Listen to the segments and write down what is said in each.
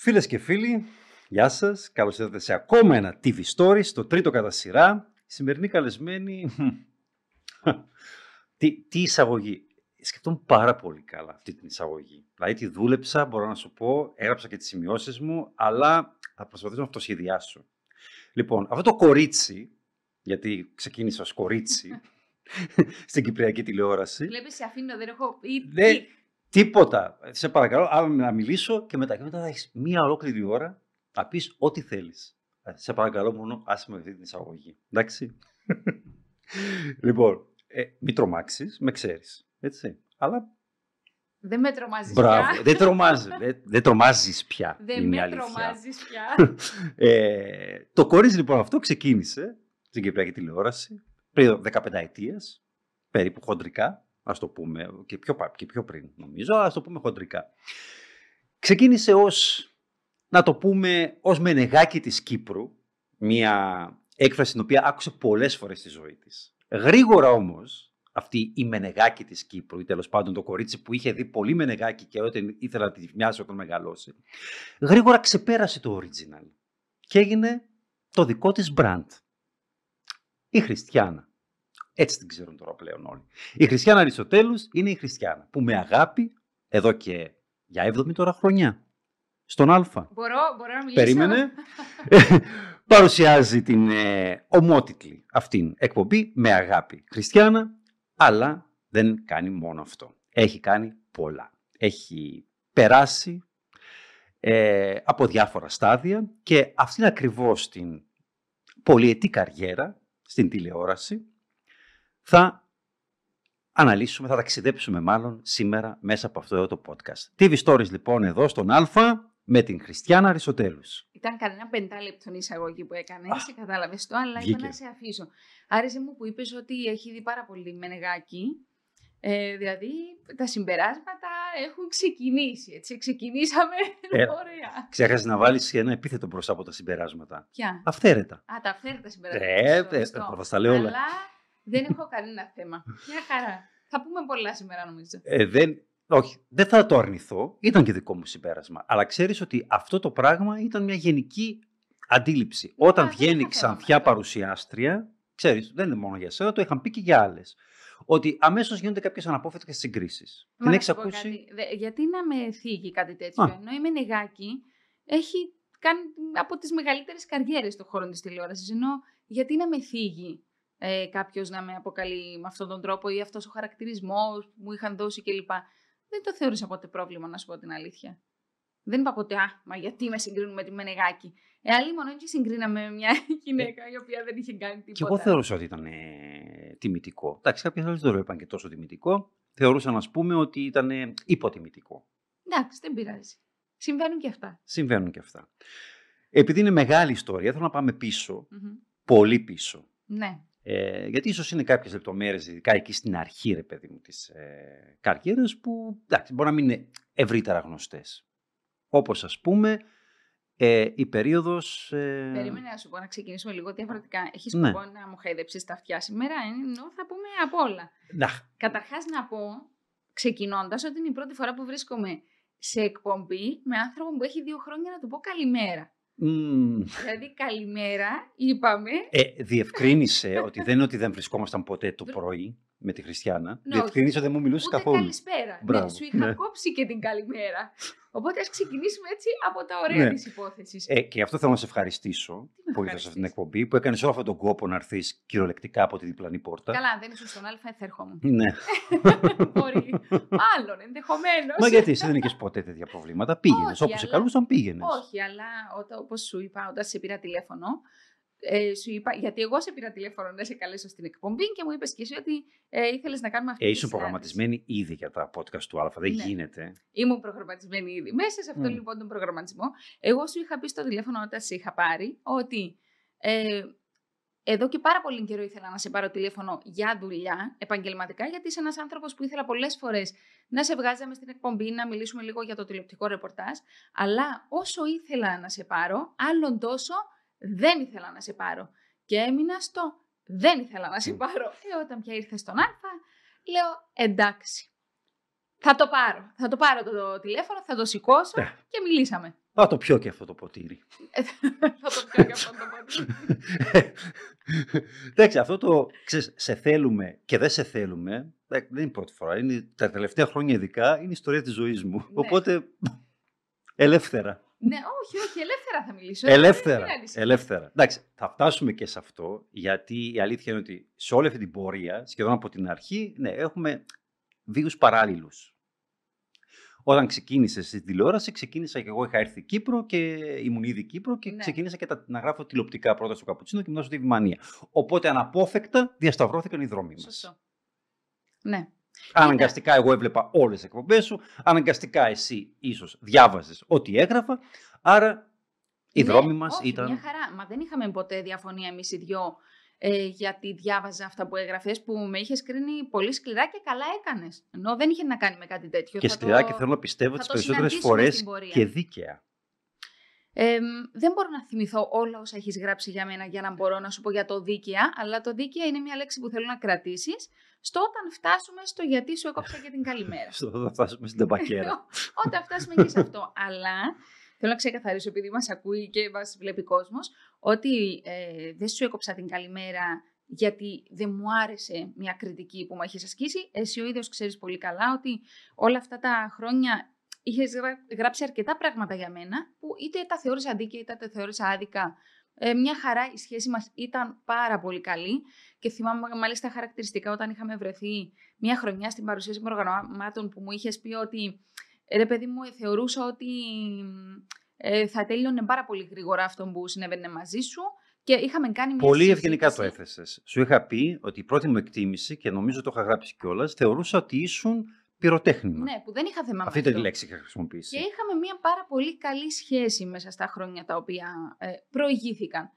Φίλες και φίλοι, γεια σας. Καλώς ήρθατε σε ακόμα ένα TV Stories, το τρίτο κατά σειρά. Η σημερινή καλεσμένη... τι, τι εισαγωγή. Σκεφτόμουν πάρα πολύ καλά αυτή την εισαγωγή. Δηλαδή τη δούλεψα, μπορώ να σου πω, έγραψα και τις σημειώσεις μου, αλλά θα προσπαθήσω να αυτοσχεδιάσω. Λοιπόν, αυτό το κορίτσι, γιατί ξεκίνησα ως κορίτσι, στην Κυπριακή τηλεόραση. Βλέπεις, σε αφήνω, δεν έχω πει. Ναι, τίποτα. Σε παρακαλώ, άμα να μιλήσω και μετά, και μετά θα έχεις μία ολόκληρη ώρα να πεις ό,τι θέλεις. Ε, Σε παρακαλώ μόνο, άσε με αυτή την εισαγωγή. Εντάξει. λοιπόν, ε, μην τρομάξεις, με ξέρεις. Έτσι. Αλλά Δεν με τρομάζεις μπράβο, πια. δεν τρομάζεις. δεν, δεν τρομάζεις πια. Δεν είναι η με αλήθεια. τρομάζεις πια. Ε, το κορίτσι λοιπόν αυτό ξεκίνησε στην Κυπριακή τηλεόραση πριν 15 ετίας, περίπου χοντρικά, ας το πούμε, και πιο, πα- και πιο πριν νομίζω, αλλά ας το πούμε χοντρικά. Ξεκίνησε ως, να το πούμε, ως μενεγάκι της Κύπρου, μια έκφραση την οποία άκουσε πολλές φορές στη ζωή της. Γρήγορα όμως, αυτή η μενεγάκι της Κύπρου, ή τέλος πάντων το κορίτσι που είχε δει πολύ μενεγάκι και όταν ήθελα να τη μοιάσει όταν μεγαλώσει, γρήγορα ξεπέρασε το original και έγινε το δικό της brand. Η Χριστιανά. Έτσι την ξέρουν τώρα πλέον όλοι. Η Χριστιανά Αριστοτέλους είναι η Χριστιανά που με αγάπη εδώ και για 70 τώρα χρονιά στον Α. Μπορώ, μπορώ να μιλήσω; Περίμενε. Παρουσιάζει την ε, ομότιτλη αυτήν εκπομπή με αγάπη Χριστιανά, αλλά δεν κάνει μόνο αυτό. Έχει κάνει πολλά. Έχει περάσει ε, από διάφορα στάδια και αυτήν ακριβώς την πολυετή καριέρα στην τηλεόραση θα αναλύσουμε, θα ταξιδέψουμε μάλλον σήμερα μέσα από αυτό εδώ το podcast. TV Stories λοιπόν εδώ στον Α με την Χριστιανά Αριστοτέλους. Ήταν κανένα πεντάλεπτον εισαγωγή που έκανε. Α, Σε κατάλαβες το, αλλά βγήκε. είπα να σε αφήσω. Άρεσε μου που είπες ότι έχει δει πάρα πολύ μενεγάκι. Ε, δηλαδή τα συμπεράσματα έχουν ξεκινήσει. Έτσι. Ξεκινήσαμε. Ε, Ωραία. Ξέχασες να βάλεις ένα επίθετο μπροστά από τα συμπεράσματα. Ποια; Αυθαίρετα. Α, τα αυθαίρετα συμπεράσματα. Ε, Σωστό, ε, σωστό. θα στα λέω όλα. Αλλά δεν έχω κανένα θέμα. Μια χαρά. Θα πούμε πολλά σήμερα νομίζω. Ε, δεν, όχι, δεν θα το αρνηθώ. Ήταν και δικό μου συμπέρασμα. Αλλά ξέρεις ότι αυτό το πράγμα ήταν μια γενική αντίληψη. Όταν δεν βγαίνει είχα θέμα με ξανθιά αυτό. παρουσιάστρια, ξέρεις, δεν είναι μόνο για σένα, το είχαν πει και για άλλες. Ότι αμέσως γίνονται κάποιες αναπόφευκτες συγκρίσεις. Μα Την να έχεις σου πω ακούσει; κάτι. Δε- γιατί να με θίγει κάτι τέτοιο. Α. Ενώ η Μενεγάκη έχει κάνει από τις μεγαλύτερες καριέρες στον χώρο της τηλεόρασης. Ενώ γιατί να με θίγει; Ε, κάποιος να με αποκαλεί με αυτόν τον τρόπο ή αυτός ο χαρακτηρισμός που μου είχαν δώσει κλπ. Δεν το θεώρησα ποτέ πρόβλημα, να σου πω την αλήθεια. Δεν είπα ποτέ, Α, μα γιατί με συγκρίνουν με τη Μενεγάκη. Ε, άλλη μόνο και συγκρίναμε με μια γυναίκα η οποία δεν είχε κάνει τίποτα. Και εγώ θεωρούσα ότι ήταν ε, τιμητικό. Εντάξει, κάποιοι άλλοι δεν το είπαν και τόσο τιμητικό. Θεωρούσαν, ας πούμε, ότι ήταν ε, υποτιμητικό. Εντάξει, δεν πειράζει. Συμβαίνουν και αυτά. Συμβαίνουν και αυτά. Επειδή είναι μεγάλη ιστορία, θέλω να πάμε πίσω, Μμμ. πολύ πίσω. Ναι. Ε, γιατί ίσως είναι κάποιες λεπτομέρειες, ειδικά εκεί στην αρχή, ρε παιδί μου, της ε, καριέρας, που εντάξει, μπορεί να μην είναι ευρύτερα γνωστές. Όπως, ας πούμε, ε, η περίοδος... Ε, Περίμενε να σου πω να ξεκινήσουμε λίγο διαφορετικά. Έχεις Ναι. σκοπό να μου χαϊδέψεις τα αυτιά σήμερα, ε, ενώ θα πούμε από όλα. Να, Καταρχάς να πω, ξεκινώντας, ότι είναι η πρώτη φορά που βρίσκομαι σε εκπομπή με άνθρωπο που έχει δύο χρόνια να του πω καλημέρα. Μ, δηλαδή, καλημέρα, είπαμε. ε, διευκρίνησε ότι δεν είναι ότι δεν βρισκόμασταν ποτέ το πρωί με τη Χριστιανά. Ναι, διευκρίνησε ότι δεν μου μιλούσες Ούτε καθόλου. καλησπέρα. Μπράβο, Ναι, σου είχα ναι. κόψει και την καλημέρα. Οπότε ας ξεκινήσουμε έτσι από τα ωραία Ναι. της τη υπόθεσης. Ε, και γι' αυτό θέλω να σε ευχαριστήσω με που ήρθες σε ευχαριστείς; αυτήν την εκπομπή, που έκανες όλο αυτόν τον κόπο να έρθεις κυριολεκτικά από τη διπλανή πόρτα. Καλά, αν δεν ήσουν στον Α, θα ερχόμουν. Ναι. Μπορεί. Μάλλον, ενδεχομένως. Μα γιατί εσύ δεν είχες ποτέ τέτοια προβλήματα. Πήγαινες. Όχι, Όπου σε αλλά- καλούσαν, πήγαινες. Όχι, αλλά όταν, όπως σου είπα, όταν σε πήρα τηλέφωνο, ε, σου είπα, γιατί εγώ σε πήρα τηλέφωνο να σε καλέσω στην εκπομπή και μου είπες και εσύ ότι ε, ήθελες να κάνουμε αυτή Ε, τη ήσουν συνάντηση. προγραμματισμένη ήδη για τα podcast του Α. Δεν Ναι. γίνεται. Ήμουν προγραμματισμένη ήδη. Μέσα σε αυτόν Μμ. λοιπόν τον προγραμματισμό, εγώ σου είχα πει στο τηλέφωνο όταν σε είχα πάρει ότι ε, εδώ και πάρα πολύ καιρό ήθελα να σε πάρω τηλέφωνο για δουλειά, επαγγελματικά, γιατί είσαι ένας άνθρωπος που ήθελα πολλές φορές να σε βγάζαμε στην εκπομπή, να μιλήσουμε λίγο για το τηλεοπτικό ρεπορτάζ. Αλλά όσο ήθελα να σε πάρω, άλλον τόσο δεν ήθελα να σε πάρω. Και έμεινα στο Δεν ήθελα να σε Μμ. πάρω. Ε, όταν πια ήρθες στον Α, λέω εντάξει. Θα το πάρω. Θα το πάρω το τηλέφωνο, θα το σηκώσω Ναι. και μιλήσαμε. Θα το πιω και αυτό το ποτήρι. Ε, θα το πιω και αυτό το ποτήρι. Εντάξει, αυτό το ξέρεις, σε θέλουμε και δεν σε θέλουμε, ε, δεν είναι η πρώτη φορά. Είναι, τα τελευταία χρόνια ειδικά είναι η ιστορία της ζωής μου. Οπότε, ελεύθερα. Ναι, όχι, όχι, ελεύθερα θα μιλήσω. Ελεύθερα. Δεν είναι ελεύθερα. Εντάξει, θα φτάσουμε και σε αυτό, γιατί η αλήθεια είναι ότι σε όλη αυτή την πορεία, σχεδόν από την αρχή, ναι, έχουμε βίους παράλληλους. Όταν ξεκίνησες στην τηλεόραση, ξεκίνησα και εγώ. Είχα έρθει Κύπρο και ήμουν ήδη Κύπρο και Ναι. ξεκίνησα και τα, να γράφω τηλεοπτικά πρώτα στο Καπουτσίνο και μετά στη Βημανία. Οπότε αναπόφευκτα διασταυρώθηκαν οι δρόμοι μας. Σωστό. Ναι. Αναγκαστικά εγώ έβλεπα όλες τις εκπομπές σου. Αναγκαστικά εσύ ίσως διάβαζες ό,τι έγραφα. Άρα οι Ναι, δρόμοι μας όχι, ήταν. Μια χαρά. Μα δεν είχαμε ποτέ διαφωνία εμείς οι δυο. Ε, γιατί διάβαζα αυτά που έγραφες που με είχες κρίνει πολύ σκληρά και καλά έκανες. Ενώ δεν είχε να κάνει με κάτι τέτοιο. Και Θα σκληρά το- και θέλω να πιστεύω θα τις το περισσότερες συναντήσουμε φορές στην πορεία. και δίκαια. Ε, δεν μπορώ να θυμηθώ όλα όσα έχεις γράψει για μένα για να μπορώ να σου πω για το δίκαια, αλλά το δίκαια είναι μια λέξη που θέλω να κρατήσεις στο όταν φτάσουμε στο γιατί σου έκοψα και την καλημέρα. Στο θα φτάσουμε στην τεμπακέρα. Όταν φτάσουμε και σε αυτό. Αλλά θέλω να ξεκαθαρίσω, επειδή μας ακούει και μας βλέπει κόσμος, ότι ε, δεν σου έκοψα την καλημέρα γιατί δεν μου άρεσε μια κριτική που μου έχεις ασκήσει. Εσύ ο ίδιος ξέρεις πολύ καλά ότι όλα αυτά τα χρόνια είχες γράψει αρκετά πράγματα για μένα που είτε τα θεώρησα δίκαια είτε τα θεώρησα άδικα. Ε, μια χαρά η σχέση μας ήταν πάρα πολύ καλή και θυμάμαι μάλιστα χαρακτηριστικά όταν είχαμε βρεθεί μια χρονιά στην παρουσίαση προγραμμάτων που μου είχες πει ότι ρε παιδί μου ε, θεωρούσα ότι ε, θα τέλειωνε πάρα πολύ γρήγορα αυτό που συνέβαινε μαζί σου και είχαμε κάνει μια Πολύ ευγενικά το συζήτηση. έθεσες. Σου είχα πει ότι η πρώτη μου εκτίμηση, και νομίζω το είχα γράψει κιόλας, θεωρούσα ότι ήσουν πυροτέχνημα. Ναι, που δεν είχα θέμα με Αυτή ήταν η αυτό. λέξη που είχα χρησιμοποιήσει. Και είχαμε μια πάρα πολύ καλή σχέση μέσα στα χρόνια τα οποία ε, προηγήθηκαν.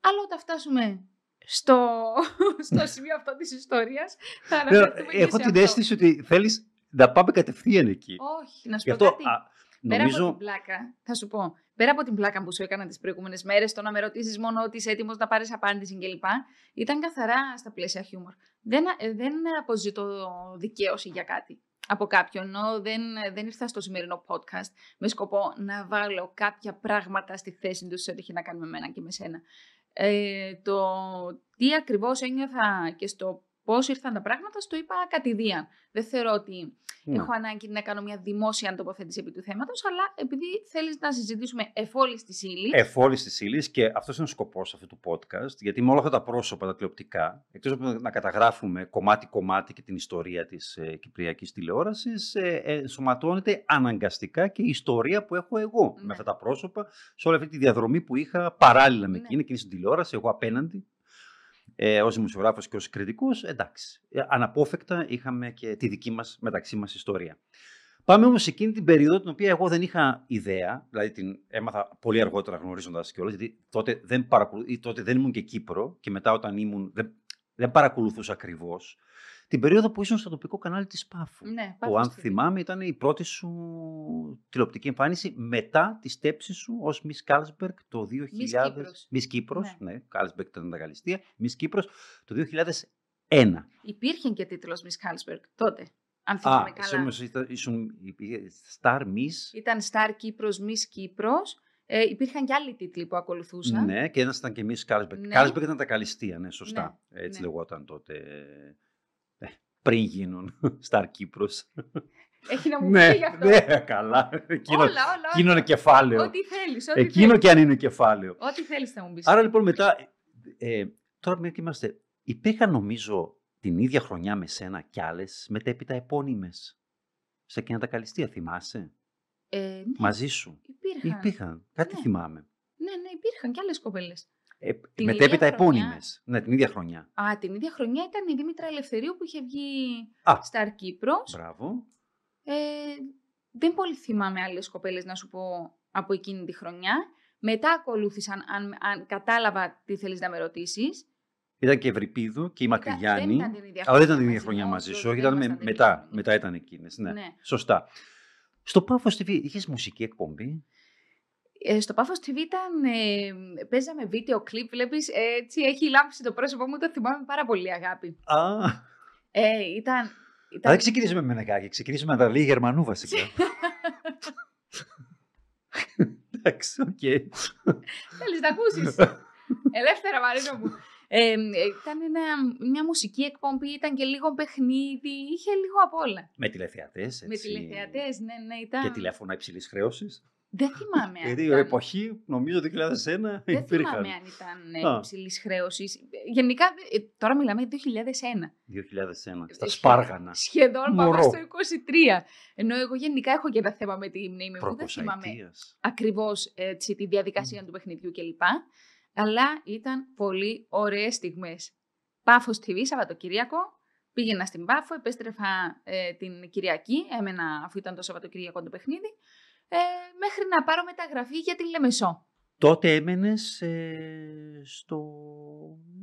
Αλλά όταν φτάσουμε στο, στο σημείο αυτό της ιστορίας, θα Ναι, αναφερθούμε και Έχω σε την αυτό. αίσθηση ότι θέλεις να πάμε κατευθείαν εκεί. Όχι, να σου Γι' πω αυτό κάτι. α, Πέρα από την νομίζω. πλάκα, θα σου πω, πέρα από την πλάκα που σου έκανα τις προηγούμενες μέρες, το να με ρωτήσεις μόνο ότι είσαι έτοιμος να πάρεις απάντηση κλπ. Ήταν καθαρά στα πλαίσια χιούμορ. Δεν, ε, δεν αποζητώ δικαίωση για κάτι από κάποιον, ενώ δεν, δεν ήρθα στο σημερινό podcast με σκοπό να βάλω κάποια πράγματα στη θέση τους σε ό,τι έχει να κάνει με μένα και με σένα. Ε, το τι ακριβώς ένιωθα και στο πώς ήρθαν τα πράγματα, στο είπα κατηδίαν. Δεν θεωρώ ότι Ναι. έχω ανάγκη να κάνω μια δημόσια τοποθέτηση επί του θέματος, αλλά επειδή θέλεις να συζητήσουμε εφόλης της ύλη, Εφόλη της ύλης και αυτός είναι ο σκοπός αυτού του podcast. Γιατί με όλα αυτά τα πρόσωπα, τα τηλεοπτικά, εκτός από να καταγράφουμε κομμάτι-κομμάτι και την ιστορία της ε, κυπριακής τηλεόρασης, ε, ε, ενσωματώνεται αναγκαστικά και η ιστορία που έχω εγώ Ναι. με αυτά τα πρόσωπα σε όλη αυτή τη διαδρομή που είχα παράλληλα με Ναι. εκείνη, εκείνη στην τηλεόραση, εγώ απέναντι. Ε, ως δημοσιογράφος και ως κριτικός, εντάξει, ε, αναπόφευκτα είχαμε και τη δική μας μεταξύ μας ιστορία. Πάμε όμως σε εκείνη την περίοδο την οποία εγώ δεν είχα ιδέα, δηλαδή την έμαθα πολύ αργότερα γνωρίζοντας κιόλας, γιατί τότε δεν, παρακολου... ή τότε δεν ήμουν και Κύπρο και μετά όταν ήμουν δεν, δεν παρακολουθούσα ακριβώς, την περίοδο που ήσουν στο τοπικό κανάλι της Πάφου. ναι, που αν Πάφος TV. θυμάμαι ήταν η πρώτη σου τηλεοπτική εμφάνιση μετά τη στέψη σου ως Miss Carlsberg το 2000. Miss Κύπρος. Miss Κύπρος, Ναι. ναι, Carlsberg ήταν τα καλλιστεία. Miss Κύπρος το 2001. Υπήρχε και τίτλος Miss Carlsberg τότε, αν θυμάμαι Α, εσύ καλά. όμως ήταν- ήσουν η- η Star Miss. Ήταν Star Κύπρος, Miss Κύπρος. Ε, υπήρχαν και άλλοι τίτλοι που ακολουθούσαν. Ναι, και ένας ήταν και Miss Carlsberg. Ναι. Carlsberg ήταν τα καλλιστεία, ναι, σωστά. Έτσι ναι. λεγόταν τότε. Ε, πριν γίνουν Star Κύπρος. Έχει να μου ναι, πει γι' αυτό. ναι, καλά. Εκείνο, όλα, όλα. εκείνο είναι όλα. κεφάλαιο. Ό,τι θέλεις, ό,τι Εκείνο θέλεις. και αν είναι κεφάλαιο. Ό,τι θέλεις θα μου πεις. Άρα λοιπόν μετά, ε, τώρα μια και είμαστε, υπήρχαν νομίζω την ίδια χρονιά με σένα κι άλλες μετέπειτα επώνυμες. Σε εκείνα τα καλυστία, θυμάσαι, Ε, ναι, μαζί σου. υπήρχαν. Υπήρχαν, κάτι Ναι. θυμάμαι. Ναι, ναι, υπήρχαν και άλλες κοπέλες. Ε, Την μετέπειτα ίδια χρονιά. επώνυμες. Ναι, την ίδια χρονιά. Α, την ίδια χρονιά ήταν η Δήμητρα Ελευθερίου που είχε βγει Α. Star Κύπρος. Μπράβο. Ε, δεν πολύ θυμάμαι άλλες κοπέλες να σου πω από εκείνη τη χρονιά. Μετά ακολούθησαν, αν, αν κατάλαβα τι θέλεις να με ρωτήσεις. Ήταν και Ευρυπίδου και η Ήταν- Μακρυγιάννη. Δεν ήταν την ίδια Αλλά δεν ήταν την ίδια μαζί χρονιά μου, μαζί όχι, σου, όχι, όχι, δεν ήταν με- ήμασταν την μετά. ίδια χρονιά. Μετά ήταν εκείνες, ναι. Ναι. Σωστά. Στο Πάφος TV είχες μουσική εκπομπή; Ε, στο Πάφος TV ήταν, ε, παίζαμε βίντεο κλιπ, βλέπεις, ε, έτσι έχει λάμψει το πρόσωπό μου, το θυμάμαι πάρα πολύ αγάπη. Α, Ε, ήταν... Α, ήταν... δεν ξεκινήσουμε με Μενεγάκη, ξεκινήσουμε με Νταλή Γερμανού βασικά. Εντάξει, οκ. Θέλεις να ακούσεις; Ελεύθερα Μαρίνο μου. Ε, ε, ήταν ένα- μια μουσική εκπομπή, ήταν και λίγο παιχνίδι, είχε λίγο απ' όλα. Με τηλεθεατές, Με έτσι. τηλεθεατές, ναι, ναι, ήταν... Και τηλέφωνα υψηλής χρέωσης. Δεν θυμάμαι αν Γιατί η ήταν... εποχή, νομίζω 2001, Δεν υπήρχαν. θυμάμαι αν ήταν Α. υψηλής χρέωσης. Γενικά, ε, τώρα μιλάμε για 2001. 2001. Στα Ε, Σπάργανα. Σχεδόν πάμε Μωρό. στο 23. Ενώ εγώ γενικά έχω και ένα θέμα με τη μνήμη μου. Δεν θυμάμαι Προκοσαετίας. ακριβώς τη διαδικασία του παιχνιδιού κλπ. Αλλά ήταν πολύ ωραίες στιγμές. Πάφος TV, Σαββατοκύριακο. Πήγαινα στην Πάφο, επέστρεφα ε, την Κυριακή, έμενα αφού ήταν το Σαββατοκύριακο το παιχνίδι, ε, μέχρι να πάρω μεταγραφή για τη Λεμεσό. Τότε έμενες στο,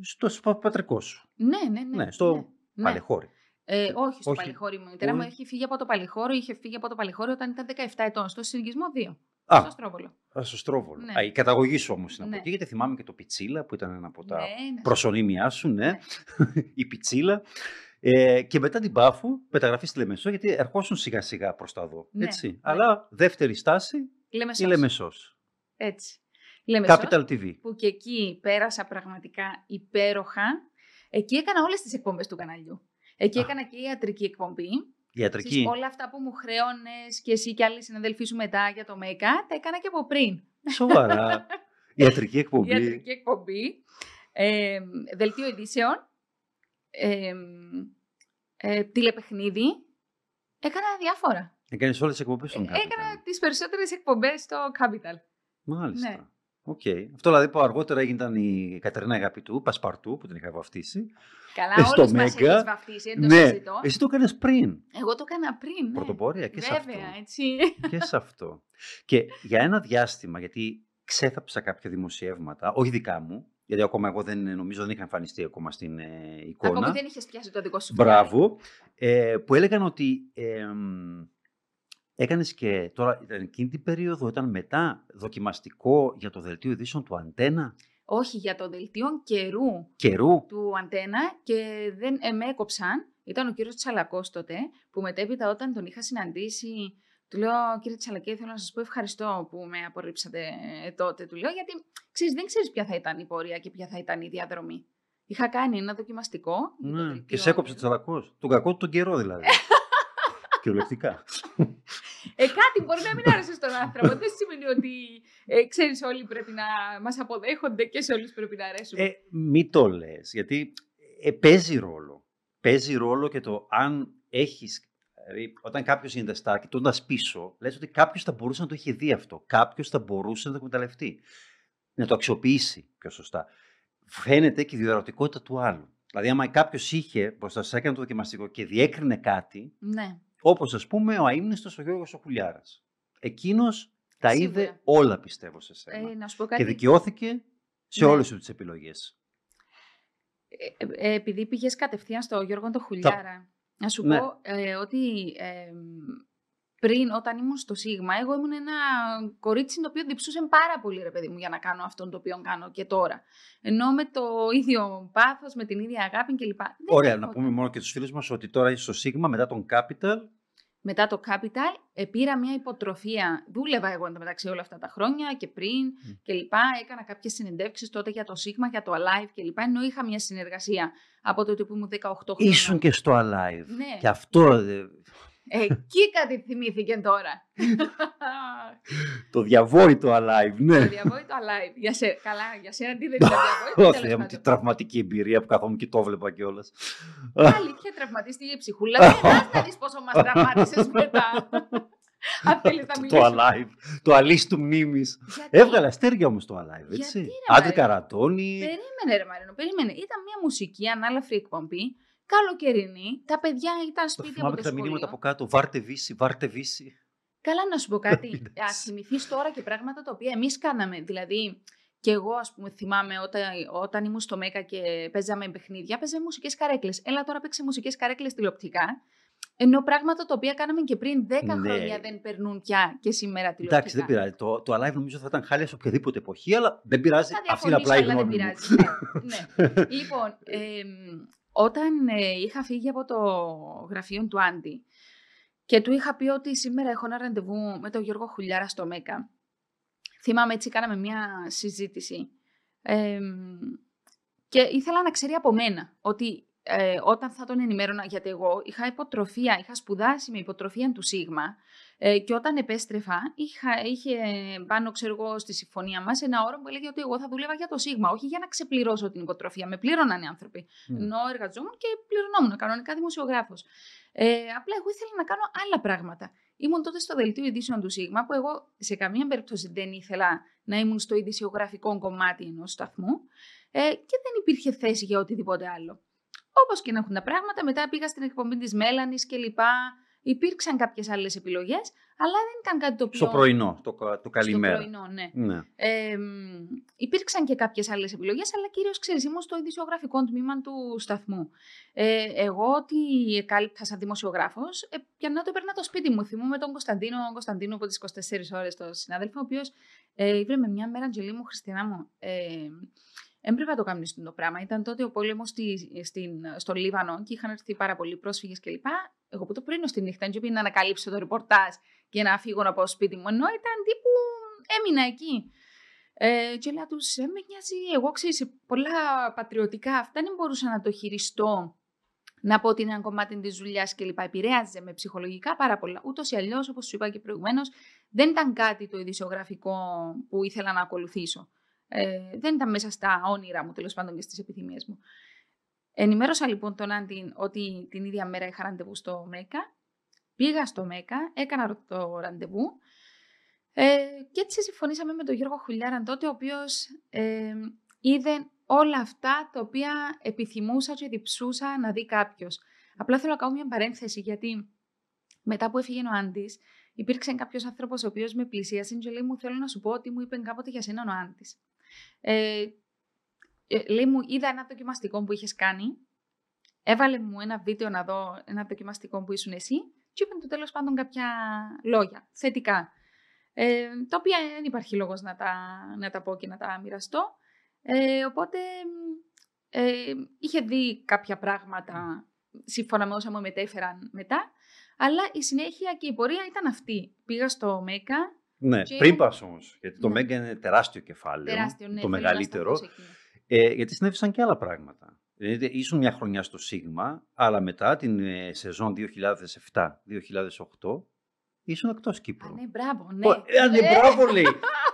στο σπα- πατρικό σου. Ναι, ναι, ναι. Ναι, στο ναι. Παλαιχώρι. Ε, όχι στο Όχι. Παλαιχώρι μου. Η μητέρα Πού μου είναι; έχει φύγει από το Παλαιχώριο, είχε φύγει από το Παλαιχώριο όταν ήταν 17 ετών, στο συνοικισμό 2. Α, Στο Στρόβολο. α, στο Στρόβολο. Ναι. Α, η καταγωγή σου όμως είναι από Ναι. εκεί, γιατί θυμάμαι και το Πιτσίλα που ήταν ένα από τα Ναι, ναι. προσωνύμια σου, ναι. η Πιτσίλα. Ε, και μετά την Πάφου, μεταγραφής στη Λεμεσό, γιατί ερχόσουν σιγά σιγά προς τα δω. Ναι, Έτσι. ναι. Αλλά δεύτερη στάση Λεμεσός. η Λεμεσός. Έτσι. Λεμεσός, Capital TV. που και εκεί πέρασα πραγματικά υπέροχα. Εκεί έκανα όλες τις εκπομπές του καναλιού. Εκεί Α. έκανα και ιατρική εκπομπή. Ιατρική. Ξέρεις, όλα αυτά που μου χρέωνες και εσύ και άλλοι συναδελφοί σου μετά για το ΜΕΚΑ, τα έκανα και από πριν. Σοβαρά. Ιατρική εκπομπή. Ιατρική εκπομπή. Ε, δελτίο ειδήσεων. Ε, ε, τηλεπαιχνίδι. Έκανα διάφορα. Έκανες όλες τις εκπομπές Ε, στον Capital. έκανα τις περισσότερες εκπομπές στο Capital. Μάλιστα. Ναι. Οκ. Αυτό δηλαδή που αργότερα έγινε η Κατερίνα Αγαπητού, Πασπαρτού, που την είχα βαφτίσει. Καλά, Ε, στο όλους μας Μέγκα. έχεις βαφτίσει, δεν το ναι, συζητώ. εσύ το έκανες πριν. Εγώ το έκανα πριν, ναι. Πρωτοπόρα και σε Βέβαια, αυτό. έτσι. και σε αυτό. Και για ένα διάστημα, γιατί ξέθαψα κάποια δημοσιεύματα, όχι δικά μου, γιατί ακόμα εγώ δεν νομίζω δεν είχα εμφανιστεί ακόμα στην ε, εικόνα. Ακόμη δεν είχες πιάσει το δικό σου φυλάδι. Μπράβο. Ε, που έλεγαν ότι ε, μ, έκανες και τώρα ήταν εκείνη την περίοδο, ήταν μετά δοκιμαστικό για το δελτίο ειδήσεων του Αντένα; Όχι, για το δελτίο καιρού καιρού. του Αντένα και δεν ε, με έκοψαν. Ήταν ο κύριος Τσαλακός τότε, που μετέπειτα όταν τον είχα συναντήσει, του λέω, κύριε Τσαλακέ, θέλω να σας πω ευχαριστώ που με απορρίψατε ε, τότε. Του λέω, γιατί ξέρεις, δεν ξέρεις ποια θα ήταν η πορεία και ποια θα ήταν η διαδρομή. Είχα κάνει ένα δοκιμαστικό. για το Ναι, δελτίο- και σε έκοψε τσαλακός. Τον κακό του τον καιρό δηλαδή. Κυριολεκτικά. Ε, κάτι μπορεί να μην άρεσε στον άνθρωπο. Δεν σημαίνει ότι ε, ξέρεις όλοι πρέπει να μας αποδέχονται και σε όλους πρέπει να αρέσουμε. Ε, μη το λες, γιατί ε, παίζει ρόλο. Παίζει ρόλο και το αν έχεις, δηλαδή όταν κάποιος είναι star κοιτώντας πίσω, λες ότι κάποιος θα μπορούσε να το έχει δει αυτό. Κάποιος θα μπορούσε να το εκμεταλλευτεί. Να το αξιοποιήσει πιο σωστά. Φαίνεται και η διορατικότητα του άλλου. Δηλαδή, άμα κάποιος είχε μπροστά σας έκανε το δοκιμαστικό και διέκρινε κάτι, ναι. όπως ας πούμε ο αείμνηστος ο Γιώργος ο Χουλιάρας. Εκείνος τα Σίγουρα. είδε όλα πιστεύω σε σένα. Ε, να σου πω και κάτι. δικαιώθηκε σε Ναι. όλες σου τις επιλογές. Ε, ε, επειδή πήγες κατευθείαν στο Γιώργο το Χουλιάρα, να σου Ναι. πω ε, ότι ε, πριν όταν ήμουν στο Σίγμα, εγώ ήμουν ένα κορίτσι το οποίο διψούσε πάρα πολύ ρε παιδί μου για να κάνω αυτό το οποίο κάνω και τώρα. Ενώ με το ίδιο πάθος, με την ίδια αγάπη κλπ. Δεν Ωραία, έχω- να πούμε μόνο και στους φίλους μας ότι τώρα είσαι στο Σίγμα μετά τον Capital. Μετά το Capital ε, πήρα μια υποτροφία. Δούλευα εγώ εντωμεταξύ όλα αυτά τα χρόνια και πριν Μμ. και λοιπά. Έκανα κάποιες συνεντεύξεις τότε για το Sigma, για το Alive και λοιπά. Ενώ είχα μια συνεργασία από τότε που ήμουν 18 χρόνια. Ήσουν και στο Alive. Ναι. Και αυτό ε, Εκεί κάτι θυμήθηκε τώρα. το διαβόητο Alive, το ναι. διαβόητο Alive. Για σε, καλά, για σένα τι δεν ήταν διαβόητο. Ω τέλος Θεέ μου, τι πάντων. τραυματική εμπειρία που καθόμουν και το βλέπα κιόλας. Αλήθεια, τραυματίστηκε η ψυχούλα. Δεν να δεις πόσο μας τραυμάτισες μετά. Αν θέλεις να Το μιλήσουμε. Alive, το αλής του μνήμης. Γιατί; Έβγαλε αστέρια όμως το Alive, Γιατί, έτσι. ρε, Άντρη Μαρία; Καρατώνη. Περίμενε, ρε Μαρίνο, περίμενε. Ήταν μια μουσική ανάλαφρη εκπομπή, καλοκαιρινή. Τα παιδιά ήταν Το σπίτι από θυμάμαι το και τα σχολείο. μηνύματα από κάτω. Βάρτε βύση, βάρτε βύση. Καλά να σου πω κάτι. Εντάξει. Α θυμηθείς τώρα και πράγματα τα οποία εμείς κάναμε. Δηλαδή, και εγώ, ας πούμε, θυμάμαι όταν, όταν ήμουν στο ΜΕΚΑ και παίζαμε παιχνίδια, παίζαμε μουσικές καρέκλες. Έλα τώρα παίξε μουσικές καρέκλες τηλεοπτικά. Ενώ πράγματα τα οποία κάναμε και πριν 10 Ναι. χρόνια δεν περνούν πια και σήμερα τηλεοπτικά. Εντάξει, δεν πειράζει. Το, το Alive νομίζω θα ήταν χάλια σε οποιαδήποτε εποχή, αλλά δεν πειράζει. Θα Αυτή είναι απλά η διαφωνήσω, αλλά γνώμη δεν μου. πειράζει. ναι, ναι. λοιπόν, εμ, όταν ε, είχα φύγει από το γραφείο του Άντι και του είχα πει ότι σήμερα έχω ένα ραντεβού με τον Γιώργο Χουλιάρα στο ΜΕΚΑ. Θυμάμαι έτσι, κάναμε μια συζήτηση. Εμ, και ήθελα να ξέρει από μένα ότι ε, όταν θα τον ενημέρωνα, γιατί εγώ είχα υποτροφία, είχα σπουδάσει με υποτροφία του Σίγμα ε, και όταν επέστρεφα είχα, είχε πάνω ξέρω εγώ στη συμφωνία μας ένα όρο που έλεγε ότι εγώ θα δούλευα για το Σίγμα, όχι για να ξεπληρώσω την υποτροφία. Με πλήρωναν οι άνθρωποι. Μμ. Ενώ εργαζόμουν και πληρωνόμουν κανονικά δημοσιογράφος. Ε, απλά εγώ ήθελα να κάνω άλλα πράγματα. Ήμουν τότε στο δελτίο ειδήσεων του Σίγμα, που εγώ σε καμία περίπτωση δεν ήθελα να ήμουν στο ειδησιογραφικό κομμάτι ενός σταθμού ε, και δεν υπήρχε θέση για οτιδήποτε άλλο. Όπως και να έχουν τα πράγματα, μετά πήγα στην εκπομπή της Μέλανης και λοιπά. Υπήρξαν κάποιες άλλες επιλογές, αλλά δεν ήταν κάτι το οποίο... Στο πρωινό, το, κα- το καλημέρα. Στο πρωινό, ναι. Ναι. Ε, μ, υπήρξαν και κάποιες άλλες επιλογές, αλλά κυρίως, ξέρεις, ήμουν στο ειδησιογραφικό τμήμα του σταθμού. Ε, εγώ ότι κάλυπτα σαν δημοσιογράφος, ε, πιανά το έπαιρνα το σπίτι μου. Θυμούμαι τον Κωνσταντίνο, τον Κωνσταντίνο από τις 24 ώρες, τον συνάδελφο, ο οποίος ε, ήβρε με μια μέρα, Αντζελή μου, Χριστιανά μου, ε, Έμπρεπε να το κάνουν αυτό το πράγμα. Ήταν τότε ο πόλεμος στη, στην, στο Λίβανο και είχαν έρθει πάρα πολλοί πρόσφυγες κλπ. Εγώ που το πρωί στη νύχτα, δεν πήγα να ανακαλύψω το ρεπορτάζ και να φύγω να πάω σπίτι μου. Ενώ ήταν τύπου έμεινα εκεί. Ε, και λέω τους, ε, με νοιάζει, εγώ ξέρεις, πολλά πατριωτικά αυτά δεν μπορούσα να το χειριστώ. Να πω ότι είναι ένα κομμάτι της δουλειάς κλπ. Επηρέαζε με ψυχολογικά πάρα πολλά. Ούτως ή αλλιώς, όπως σου είπα και προηγουμένως, δεν ήταν κάτι το ειδησιογραφικό που ήθελα να ακολουθήσω. Ε, δεν ήταν μέσα στα όνειρά μου, τέλος πάντων και στις επιθυμίες μου. Ενημέρωσα λοιπόν τον Άντιν ότι την ίδια μέρα είχα ραντεβού στο ΜΕΚΑ. Πήγα στο ΜΕΚΑ, έκανα το ραντεβού ε, και έτσι συμφωνήσαμε με τον Γιώργο Χουλιάραν τότε, ο οποίος ε, είδε όλα αυτά τα οποία επιθυμούσα και διψούσα να δει κάποιος. Απλά θέλω να κάνω μια παρένθεση γιατί μετά που έφυγε ο Άντης, υπήρξε κάποιος άνθρωπος ο οποίος με πλησίασε και λέει μου: Θέλω να σου πω ότι μου είπε κάποτε για σένα ο Άντης. Ε, ε, λέει μου, είδα ένα δοκιμαστικό που είχες κάνει. Έβαλε μου ένα βίντεο να δω ένα δοκιμαστικό που ήσουν εσύ και είπε του τέλος πάντων κάποια λόγια θετικά. Ε, τα οποία δεν υπάρχει λόγος να τα, να τα πω και να τα μοιραστώ. Ε, οπότε ε, είχε δει κάποια πράγματα σύμφωνα με όσα μου μετέφεραν μετά. Αλλά η συνέχεια και η πορεία ήταν αυτή. Πήγα στο ΜΕΚΑ. Ναι, Και- πριν πας όμως, γιατί το Ναι. Μέγκα είναι τεράστιο κεφάλαιο, Τεράστιο, ναι, το θέλω να μεγαλύτερο, σταθώ σε εκείνο. ε, γιατί συνέβησαν και άλλα πράγματα. Δηλαδή, ήσουν μια χρονιά στο Σίγμα, αλλά μετά την ε, σεζόν 2007-2008 ήσουν εκτός Κύπρου. Α, ναι, μπράβο, ναι. Ω, ε, Α, ναι, μπράβο λέει.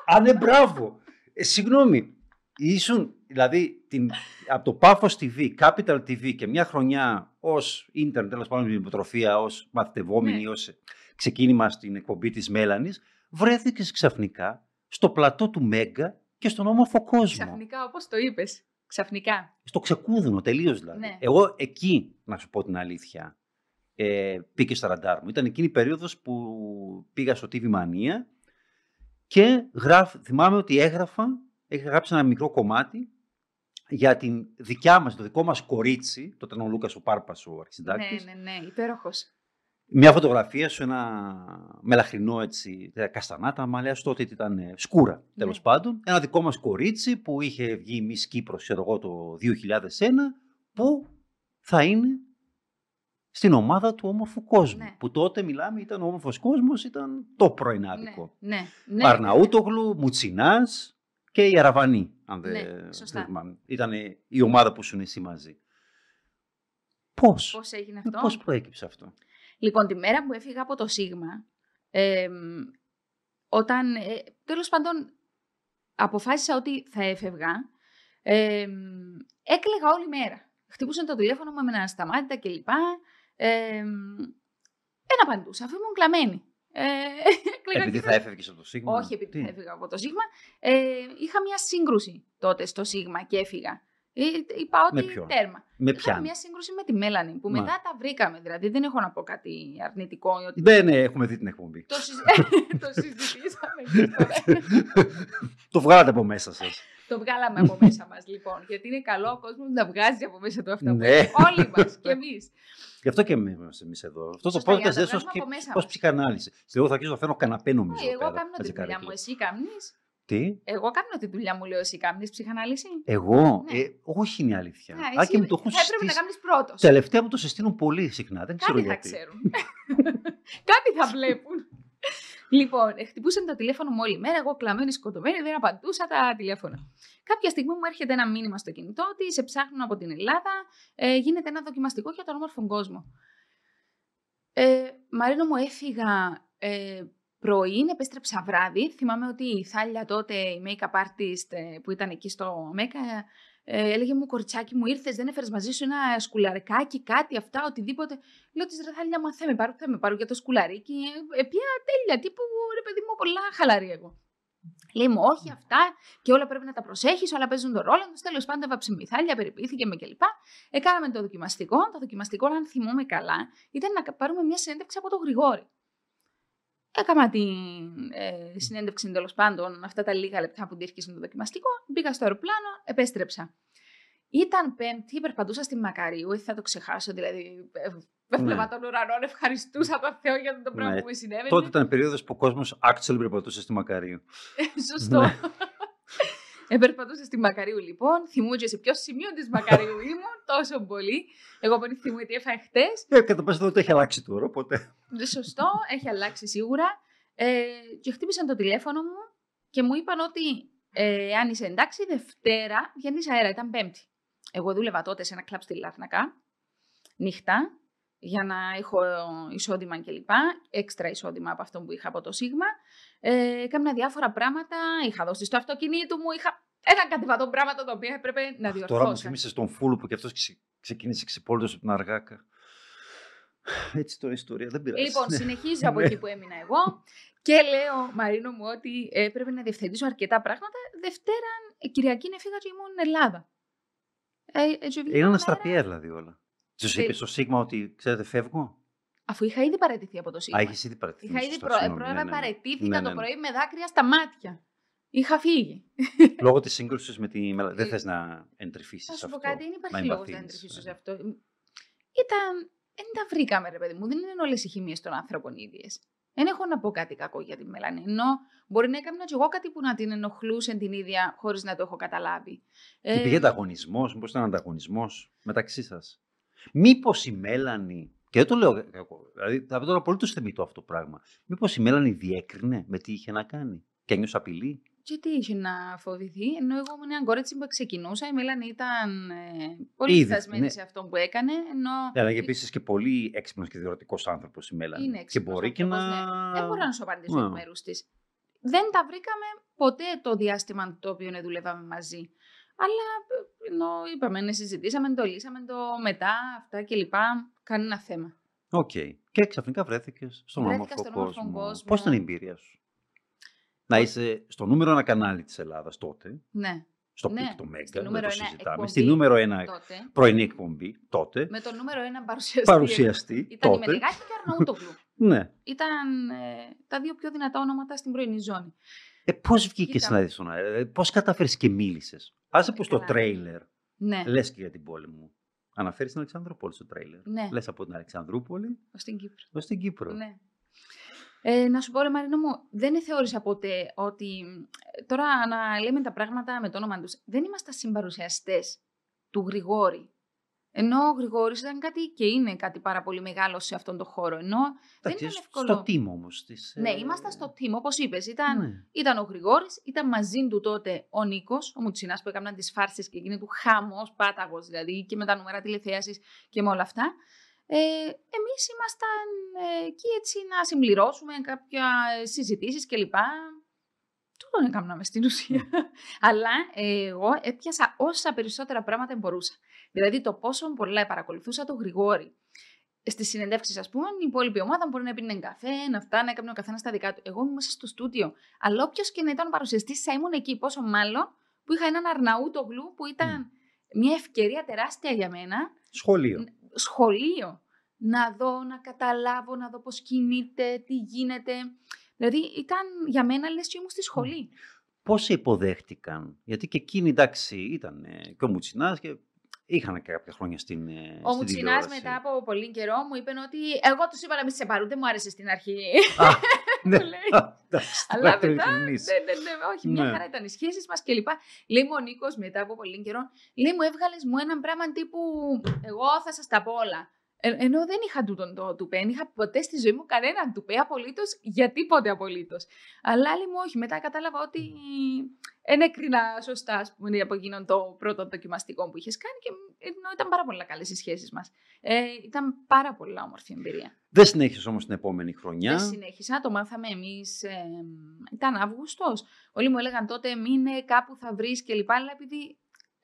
Α, ναι, μπράβο. Ε, συγγνώμη. Ήσουν, δηλαδή, την, από το Πάφος TV, Capital TV και μια χρονιά ως ίντερνετ, τέλος πάντων, με την υποτροφία, ως μαθητευόμενη, Ναι. ως ξεκίνημα στην εκπομπή της Μέλανης, βρέθηκες ξαφνικά στο πλατό του Μέγκα και στον όμορφο κόσμο. Ξαφνικά, όπως το είπες. Ξαφνικά. Στο ξεκούδουνο, τελείως δηλαδή. Ναι. Εγώ εκεί, να σου πω την αλήθεια, ε, πήγε στα ραντάρ μου. Ήταν εκείνη η περίοδος που πήγα στο TV Mania και γράφ, θυμάμαι ότι έγραφα, είχα γράψει ένα μικρό κομμάτι για την δικιά μας, το δικό μας κορίτσι, τότε ήταν ο Λούκας ο Πάρπας ο αρχισυντάκτης, Ναι, ναι, ναι, υπέροχος. Μια φωτογραφία σου, ένα μελαχρινό έτσι, τα καστανά, τα μαλλιά σου τότε ήταν ε, σκούρα τέλος Ναι. πάντων. Ένα δικό μας κορίτσι που είχε βγει η Miss Κύπρος, ξέρω εγώ, το 2001, που θα είναι στην ομάδα του όμορφου κόσμου. Ναι. Που τότε μιλάμε, ήταν ο όμορφος κόσμος, ήταν το πρωινάδικο. Ναι, ναι, ναι. Αρναούτογλου, Μουτσινάς και η Αραβανή, αν δεν Ναι, σωστά. δεν θυμάμαι. Ήταν η ομάδα που ήσουν εσύ μαζί. Πώς, Πώς έγινε αυτό; πώς προέκυψε αυτό; Λοιπόν, τη μέρα που έφυγα από το Σίγμα, εμ, όταν, ε, τέλος πάντων, αποφάσισα ότι θα έφευγα, εμ, έκλαιγα όλη μέρα. Χτυπούσαν το τηλέφωνο μου, έμενα ασταμάτητα κλπ. Εμ, δεν απαντούσα, αφού ήμουν κλαμμένη. Ε, έκλαιγα Επειδή και θα έφευγες από το Σίγμα. Όχι επειδή Τι; θα έφυγα από το Σίγμα. Ε, είχα μια σύγκρουση τότε στο Σίγμα και έφυγα. Ε, είπα ότι Με ποιον; τέρμα. Με Είχα πιάνει. μια σύγκρουση με τη Μέλανη που Μα. μετά τα βρήκαμε. Δηλαδή δεν έχω να πω κάτι αρνητικό ή ότι Δεν ε, έχουμε δει την εκπομπή. το, συζη... το συζητήσαμε. και τώρα. το βγάλατε από μέσα σας. Το βγάλαμε από μέσα μας, λοιπόν. Γιατί είναι καλό ο κόσμος να βγάζει από μέσα του αυτά. που Ναι. έχει. Όλοι μας και εμείς. Γι' αυτό και εμείς εδώ. Αυτό το Σωστά, για να podcast το δεν βγάλουμε από μέσα ως μας. ψυχανάλυση. Εγώ θα αρχίσω να φέρνω καναπέ νομίζω. Ε, Εγώ πέρα, κάνω με τη τις δουλειά μου. καρέκλες. Εσύ κάνεις; Τι, Εγώ κάνω τη δουλειά μου, λέω εσύ κάνεις ψυχανάλυση; εγώ, Ναι. ε, όχι είναι η αλήθεια. Α, Α, εσύ και μου το έχουν θα έπρεπε να συστήσει. κάνεις πρώτος. Τελευταία μου το συστήνουν πολύ συχνά. Δεν ξέρω Κάτι θα γιατί. ξέρουν. Κάτι θα βλέπουν. λοιπόν, χτυπούσαν το τηλέφωνο μου όλη μέρα. Εγώ κλαμμένη, σκοτωμένη, δεν απαντούσα τα τηλέφωνα. Κάποια στιγμή μου έρχεται ένα μήνυμα στο κινητό ότι σε ψάχνουν από την Ελλάδα. Ε, γίνεται ένα δοκιμαστικό για τον όμορφο κόσμο. Ε, Μαρίνο μου έφυγα ε, πρωί, επέστρεψα βράδυ. Θυμάμαι ότι η Θάλια τότε, η make-up artist ε, που ήταν εκεί στο Μέκα, ε, έλεγε μου κοριτσάκι μου ήρθες, δεν έφερες μαζί σου ένα σκουλαρικάκι, κάτι αυτά, οτιδήποτε. Λέω της ρε Θάλια, μα θα με πάρω, θα με πάρω για το σκουλαρίκι. Ε, πια τέλεια, τύπου ρε παιδί μου, πολλά χαλαρή εγώ. Λέει μου, όχι αυτά και όλα πρέπει να τα προσέχεις, όλα παίζουν τον ρόλο τους. Τέλος πάντων, έβαψε η Θάλια, περιποιήθηκε με κλπ. Έκαναμε το δοκιμαστικό. Το δοκιμαστικό, αν θυμούμαι καλά, ήταν να πάρουμε μια συνέντευξη από τον Γρηγόρη. Έκανα την ε, συνέντευξη τέλο πάντων αυτά τα λίγα λεπτά που διήρκησε το δοκιμαστικό. Μπήκα στο αεροπλάνο, επέστρεψα. Ήταν Πέμπτη, περπατούσα στη Μακαρίου, δεν θα το ξεχάσω. Δηλαδή, ε, έβλεπα τον ουρανό, ευχαριστούσα τον Θεό για το πράγμα Ναι. που μου συνέβαινε. Τότε ήταν περίοδος που ο κόσμος actually περπατούσε στη Μακαρίου. Σωστό. Ναι. Ε, περπατούσα στη Μακαρίου λοιπόν. Θυμούμαι και σε ποιο σημείο της Μακαρίου ήμουν τόσο πολύ. Εγώ πολύ θυμούμαι τι έφαγα χτες. Ε, κατά πάσα πιθανότητα έχει αλλάξει τώρα, οπότε. Σωστό, έχει αλλάξει σίγουρα. Ε, και χτύπησαν το τηλέφωνο μου και μου είπαν ότι ε, αν είσαι εντάξει, Δευτέρα βγαίνεις αέρα. Ήταν Πέμπτη. Εγώ δούλευα τότε σε ένα κλαμπ στη Λάρνακα, νύχτα, για να έχω εισόδημα κλπ. Έξτρα εισόδημα από αυτό που είχα από το Σίγμα. Ε, έκανα διάφορα πράγματα. Είχα δώσει στο αυτοκίνητο μου. Είχα ένα κατεβατό πράγματα τα οποία έπρεπε να διορθώσω. Τώρα μου θύμισες τον Φούλου που και αυτός ξεκίνησε ξεπόλυτο από την αργάκα. Έτσι τώρα η ιστορία δεν πειράζει. Λοιπόν, Ναι. συνεχίζω από Ναι. εκεί που έμεινα εγώ και λέω, Μαρίνο μου, ότι έπρεπε να διευθετήσω αρκετά πράγματα. Δευτέρα, ε, Κυριακή, έφυγα και ήμουν Ελλάδα. Ε, ε, και βγήκα Είναι μέρα- αστραπία δηλαδή όλα. Τους Ε, είπες στο Σίγμα ότι ξέρετε, φεύγω; Αφού είχα ήδη παραιτηθεί από το Α, Σίγμα. έχει ήδη παρατηθεί. Είχα ήδη σωστά, προ... συγγνώμη, πρόεδρα ναι, ναι, ναι. παρετήθηκα Ναι, ναι, το ναι. πρωί με δάκρυα στα μάτια. Είχα φύγει. Λόγω της σύγκρουσης με τη Μελα... Δεν Ε, θες να εντρυφήσεις Θα σου αυτό. πω κάτι, δεν υπάρχει να λόγος να εμπαθύνεις, εντρυφήσω ναι. σε αυτό. Ήταν. Δεν τα βρήκαμε, ρε παιδί μου. Δεν είναι όλες οι χημίες των άνθρωπων ίδιες. Δεν έχω να πω κάτι κακό για τη Μελανή. Ενώ μπορεί να έκανα κι εγώ κάτι που να την ενοχλούσε την ίδια χωρίς να το έχω καταλάβει. Και Ε, πήγε ανταγωνισμό, μήπως ήταν ανταγωνισμός μεταξύ σας. Μήπως η Μέλανη. Και δεν το λέω κακό. Δηλαδή, θα το απολύτω θεμητό αυτό το πράγμα. Μήπως η Μέλανη διέκρινε με τι είχε να κάνει. Και ένιωσε απειλή; Και τι είχε να φοβηθεί, ενώ εγώ ήμουν μια κορίτσι που ξεκινούσα. Η Μελανή ήταν ε, πολύ Ήδη, φτασμένη ναι. σε αυτό που έκανε. Ενώ Αλλά και επίσης και πολύ έξυπνος και διορατικός άνθρωπος η Μέλανη. Είναι και έξυπνος μπορεί και άνθρωπος, να. ναι. Δεν μπορώ να σου απαντήσω Ναι. εκ μέρους της. Δεν τα βρήκαμε ποτέ το διάστημα το οποίο ναι, δουλεύαμε μαζί. Αλλά ε, ενώ είπαμε, ναι, συζητήσαμε, το λύσαμε το μετά, αυτά κλπ. Κανένα θέμα. Οκ. Και ξαφνικά βρέθηκες στον Βρέθηκα όμορφο στον όμορφο κόσμο. κόσμο. Πώς ήταν η εμπειρία σου; Να είσαι στο νούμερο ένα κανάλι της Ελλάδας τότε. Ναι, Στο Ναι, peak το Μέγκα. στη Δεν νούμερο το ένα συζητάμε. εκπομπή Στη νούμερο ένα τότε. πρωινή εκπομπή τότε. Με το νούμερο ένα παρουσιαστή. Παρουσιαστή Ήταν η τότε. Μενεγάκη και ο Αρναούτογλου. Ναι. Ήταν ε, τα δύο πιο δυνατά ονόματα στην πρωινή ζώνη. Ε, πώς βγήκες Κοίτα. να δεις τον αέρα, πώς καταφέρεις και μίλησες. Άσε Ε, που στο καλά. τρέιλερ Ναι, λες και για την πόλη μου. Αναφέρεις την Αλεξανδρούπολη στο τρέιλερ. ναι, Λες από την Αλεξανδρούπολη στην Κύπρο. ως την Κύπρο. Ναι. Ε, να σου πω, ρε Μαρίνο μου, δεν θεώρησα ποτέ ότι. ε, Τώρα να λέμε τα πράγματα με το όνομα τους. Δεν είμαστε συμπαρουσιαστές του Γρηγόρη. Ενώ ο Γρηγόρης ήταν κάτι και είναι κάτι πάρα πολύ μεγάλο σε αυτόν τον χώρο. Ενώ δεν Εντάξει, ήταν στο εύκολο. team όμως. Ναι, ήμασταν στο team, όπως είπες. Ήταν, Ναι. ήταν ο Γρηγόρης, ήταν μαζί του τότε ο Νίκος, ο Μουτσινάς που έκαναν τις φάρσει και εκείνη του χαμός, πάταγος δηλαδή, και με τα νούμερα τηλεθέασης και με όλα αυτά. Ε, εμείς ήμασταν ε, εκεί έτσι να συμπληρώσουμε κάποια συζητήσεις κλπ. Τούτον έκαναμε στην ουσία. Αλλά ε, εγώ έπιασα όσα περισσότερα πράγματα μπορούσα. Δηλαδή το πόσο πολλά παρακολουθούσα το Γρηγόρη. Στις συνεντεύξεις, ας πούμε, η υπόλοιπη ομάδα μπορεί να πίνει καφέ, να αυτά, να έκανε ο καθένας στα δικά του. Εγώ ήμουν μέσα στο στούντιο. Αλλά όποιος και να ήταν ο παρουσιαστής, θα ήμουν εκεί. Πόσο μάλλον που είχα έναν Αρναούτογλου που ήταν μια ευκαιρία τεράστια για μένα Σχολείο. Σχολείο. Να δω, να καταλάβω, να δω πώς κινείται, τι γίνεται. Δηλαδή ήταν για μένα λες και ήμουν στη σχολή. πώς σε υποδέχτηκαν; Γιατί και εκείνοι, εντάξει, ήταν ε, και ο Μουτσινάς και είχαν και κάποια χρόνια στην ε, Ο στην Μουτσινάς τηλεόραση. μετά από πολύ καιρό μου είπε ότι εγώ τους είπα να μην σε πάρουν, δεν μου άρεσε στην αρχή. Α, ναι. Μου λέει. Α, εντάξει, Αλλά πρέπει να μετά, ναι, ειλικρινής. ναι, ναι, όχι, μια Ναι. χαρά ήταν οι σχέσεις μας κλπ. Λέει μου ο Νίκος μετά από πολύ καιρό, λέει μου έβγαλες μου έναν πράγμα τύπου Εγώ θα σας τα πω όλα. Ε, ενώ δεν είχα τούτον το τουπέ, δεν είχα ποτέ στη ζωή μου κανέναν τουπέ απολύτως για τίποτε απολύτως. Αλλά άλλη μου όχι. Μετά κατάλαβα ότι δεν έκρινα σωστά ας πούμε, από εκείνον το πρώτο δοκιμαστικό που είχες κάνει και ενώ ήταν πάρα πολλά καλές οι σχέσεις μας. Ε, ήταν πάρα πολλά όμορφη εμπειρία. Δεν συνέχισες όμως την επόμενη χρονιά; Δεν συνέχισα, το μάθαμε εμείς. ήταν Αύγουστος. Όλοι μου έλεγαν τότε μείνε κάπου θα βρεις κλπ. Αλλά επειδή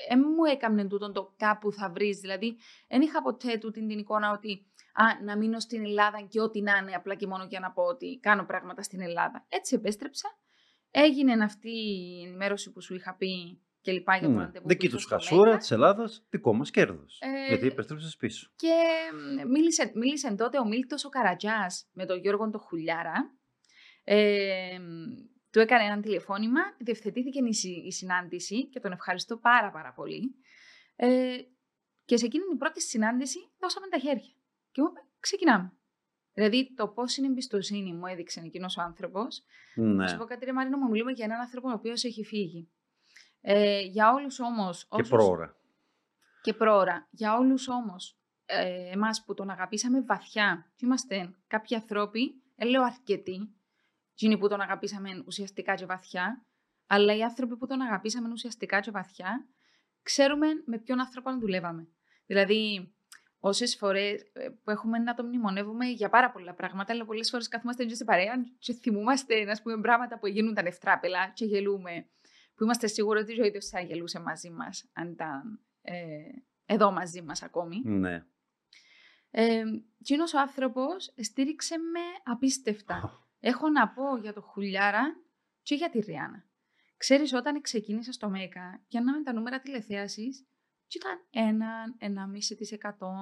δεν μου έκαμνε τούτον το κάπου θα βρεις, δηλαδή δεν είχα ποτέ τούτη την εικόνα ότι α, να μείνω στην Ελλάδα και ό,τι να είναι, απλά και μόνο για να πω ότι κάνω πράγματα στην Ελλάδα. Έτσι επέστρεψα. Έγινε αυτή η ενημέρωση που σου είχα πει και λοιπά για το Ναι. ραντεβού Δική που του ήρθα στο χασούρα Μέγκα. της Ελλάδας, δικό μας κέρδος. Ε, γιατί επέστρεψες πίσω. Και μ, μίλησε, μίλησε τότε ο Μίλτος ο Καρατζάς με τον Γιώργο τον Χουλιάρα. Ε, μ, του έκανε ένα τηλεφώνημα, διευθετήθηκε η, συ- η συνάντηση και τον ευχαριστώ πάρα πάρα πολύ. Ε, και σε εκείνη την πρώτη συνάντηση δώσαμε τα χέρια. Και μου είπε, ξεκινάμε. Δηλαδή το πώς είναι εμπιστοσύνη μου έδειξε εκείνος ο άνθρωπος. Να Ναι. σου πω κάτι ρε Μαρίνο, μου μιλούμε για έναν άνθρωπο ο οποίος έχει φύγει. Ε, για όλους όμως... Και όσους- πρόωρα. και πρόωρα. Για όλους όμως ε, εμάς που τον αγαπήσαμε βαθιά και είμαστε κάποιοι ανθρώποι, δεν λέω αρκετοί, εκείνοι που τον αγαπήσαμε ουσιαστικά και βαθιά, αλλά οι άνθρωποι που τον αγαπήσαμε ουσιαστικά και βαθιά, ξέρουμε με ποιον άνθρωπο να δουλεύαμε. Δηλαδή, όσες φορές ε, που έχουμε να τον μνημονεύουμε για πάρα πολλά πράγματα, αλλά πολλές φορές καθόμαστε και στην παρέα και θυμούμαστε να πούμε, πράγματα που γίνονταν ευτράπελα και γελούμε, που είμαστε σίγουροι ότι ο ίδιος θα γελούσε μαζί μας αν ήταν ε, εδώ μαζί μας ακόμη. Ναι. Ε, εκείνος ο άνθρωπος στήριξε με απίστευτα. Έχω να πω για το Χουλιάρα και για τη Ριάννα. Ξέρεις, όταν ξεκίνησα στο ΜΕΚΑ, πιάνναμε τα νούμερα τηλεθέασης και ήταν έναν, ένα μισή της εκατό.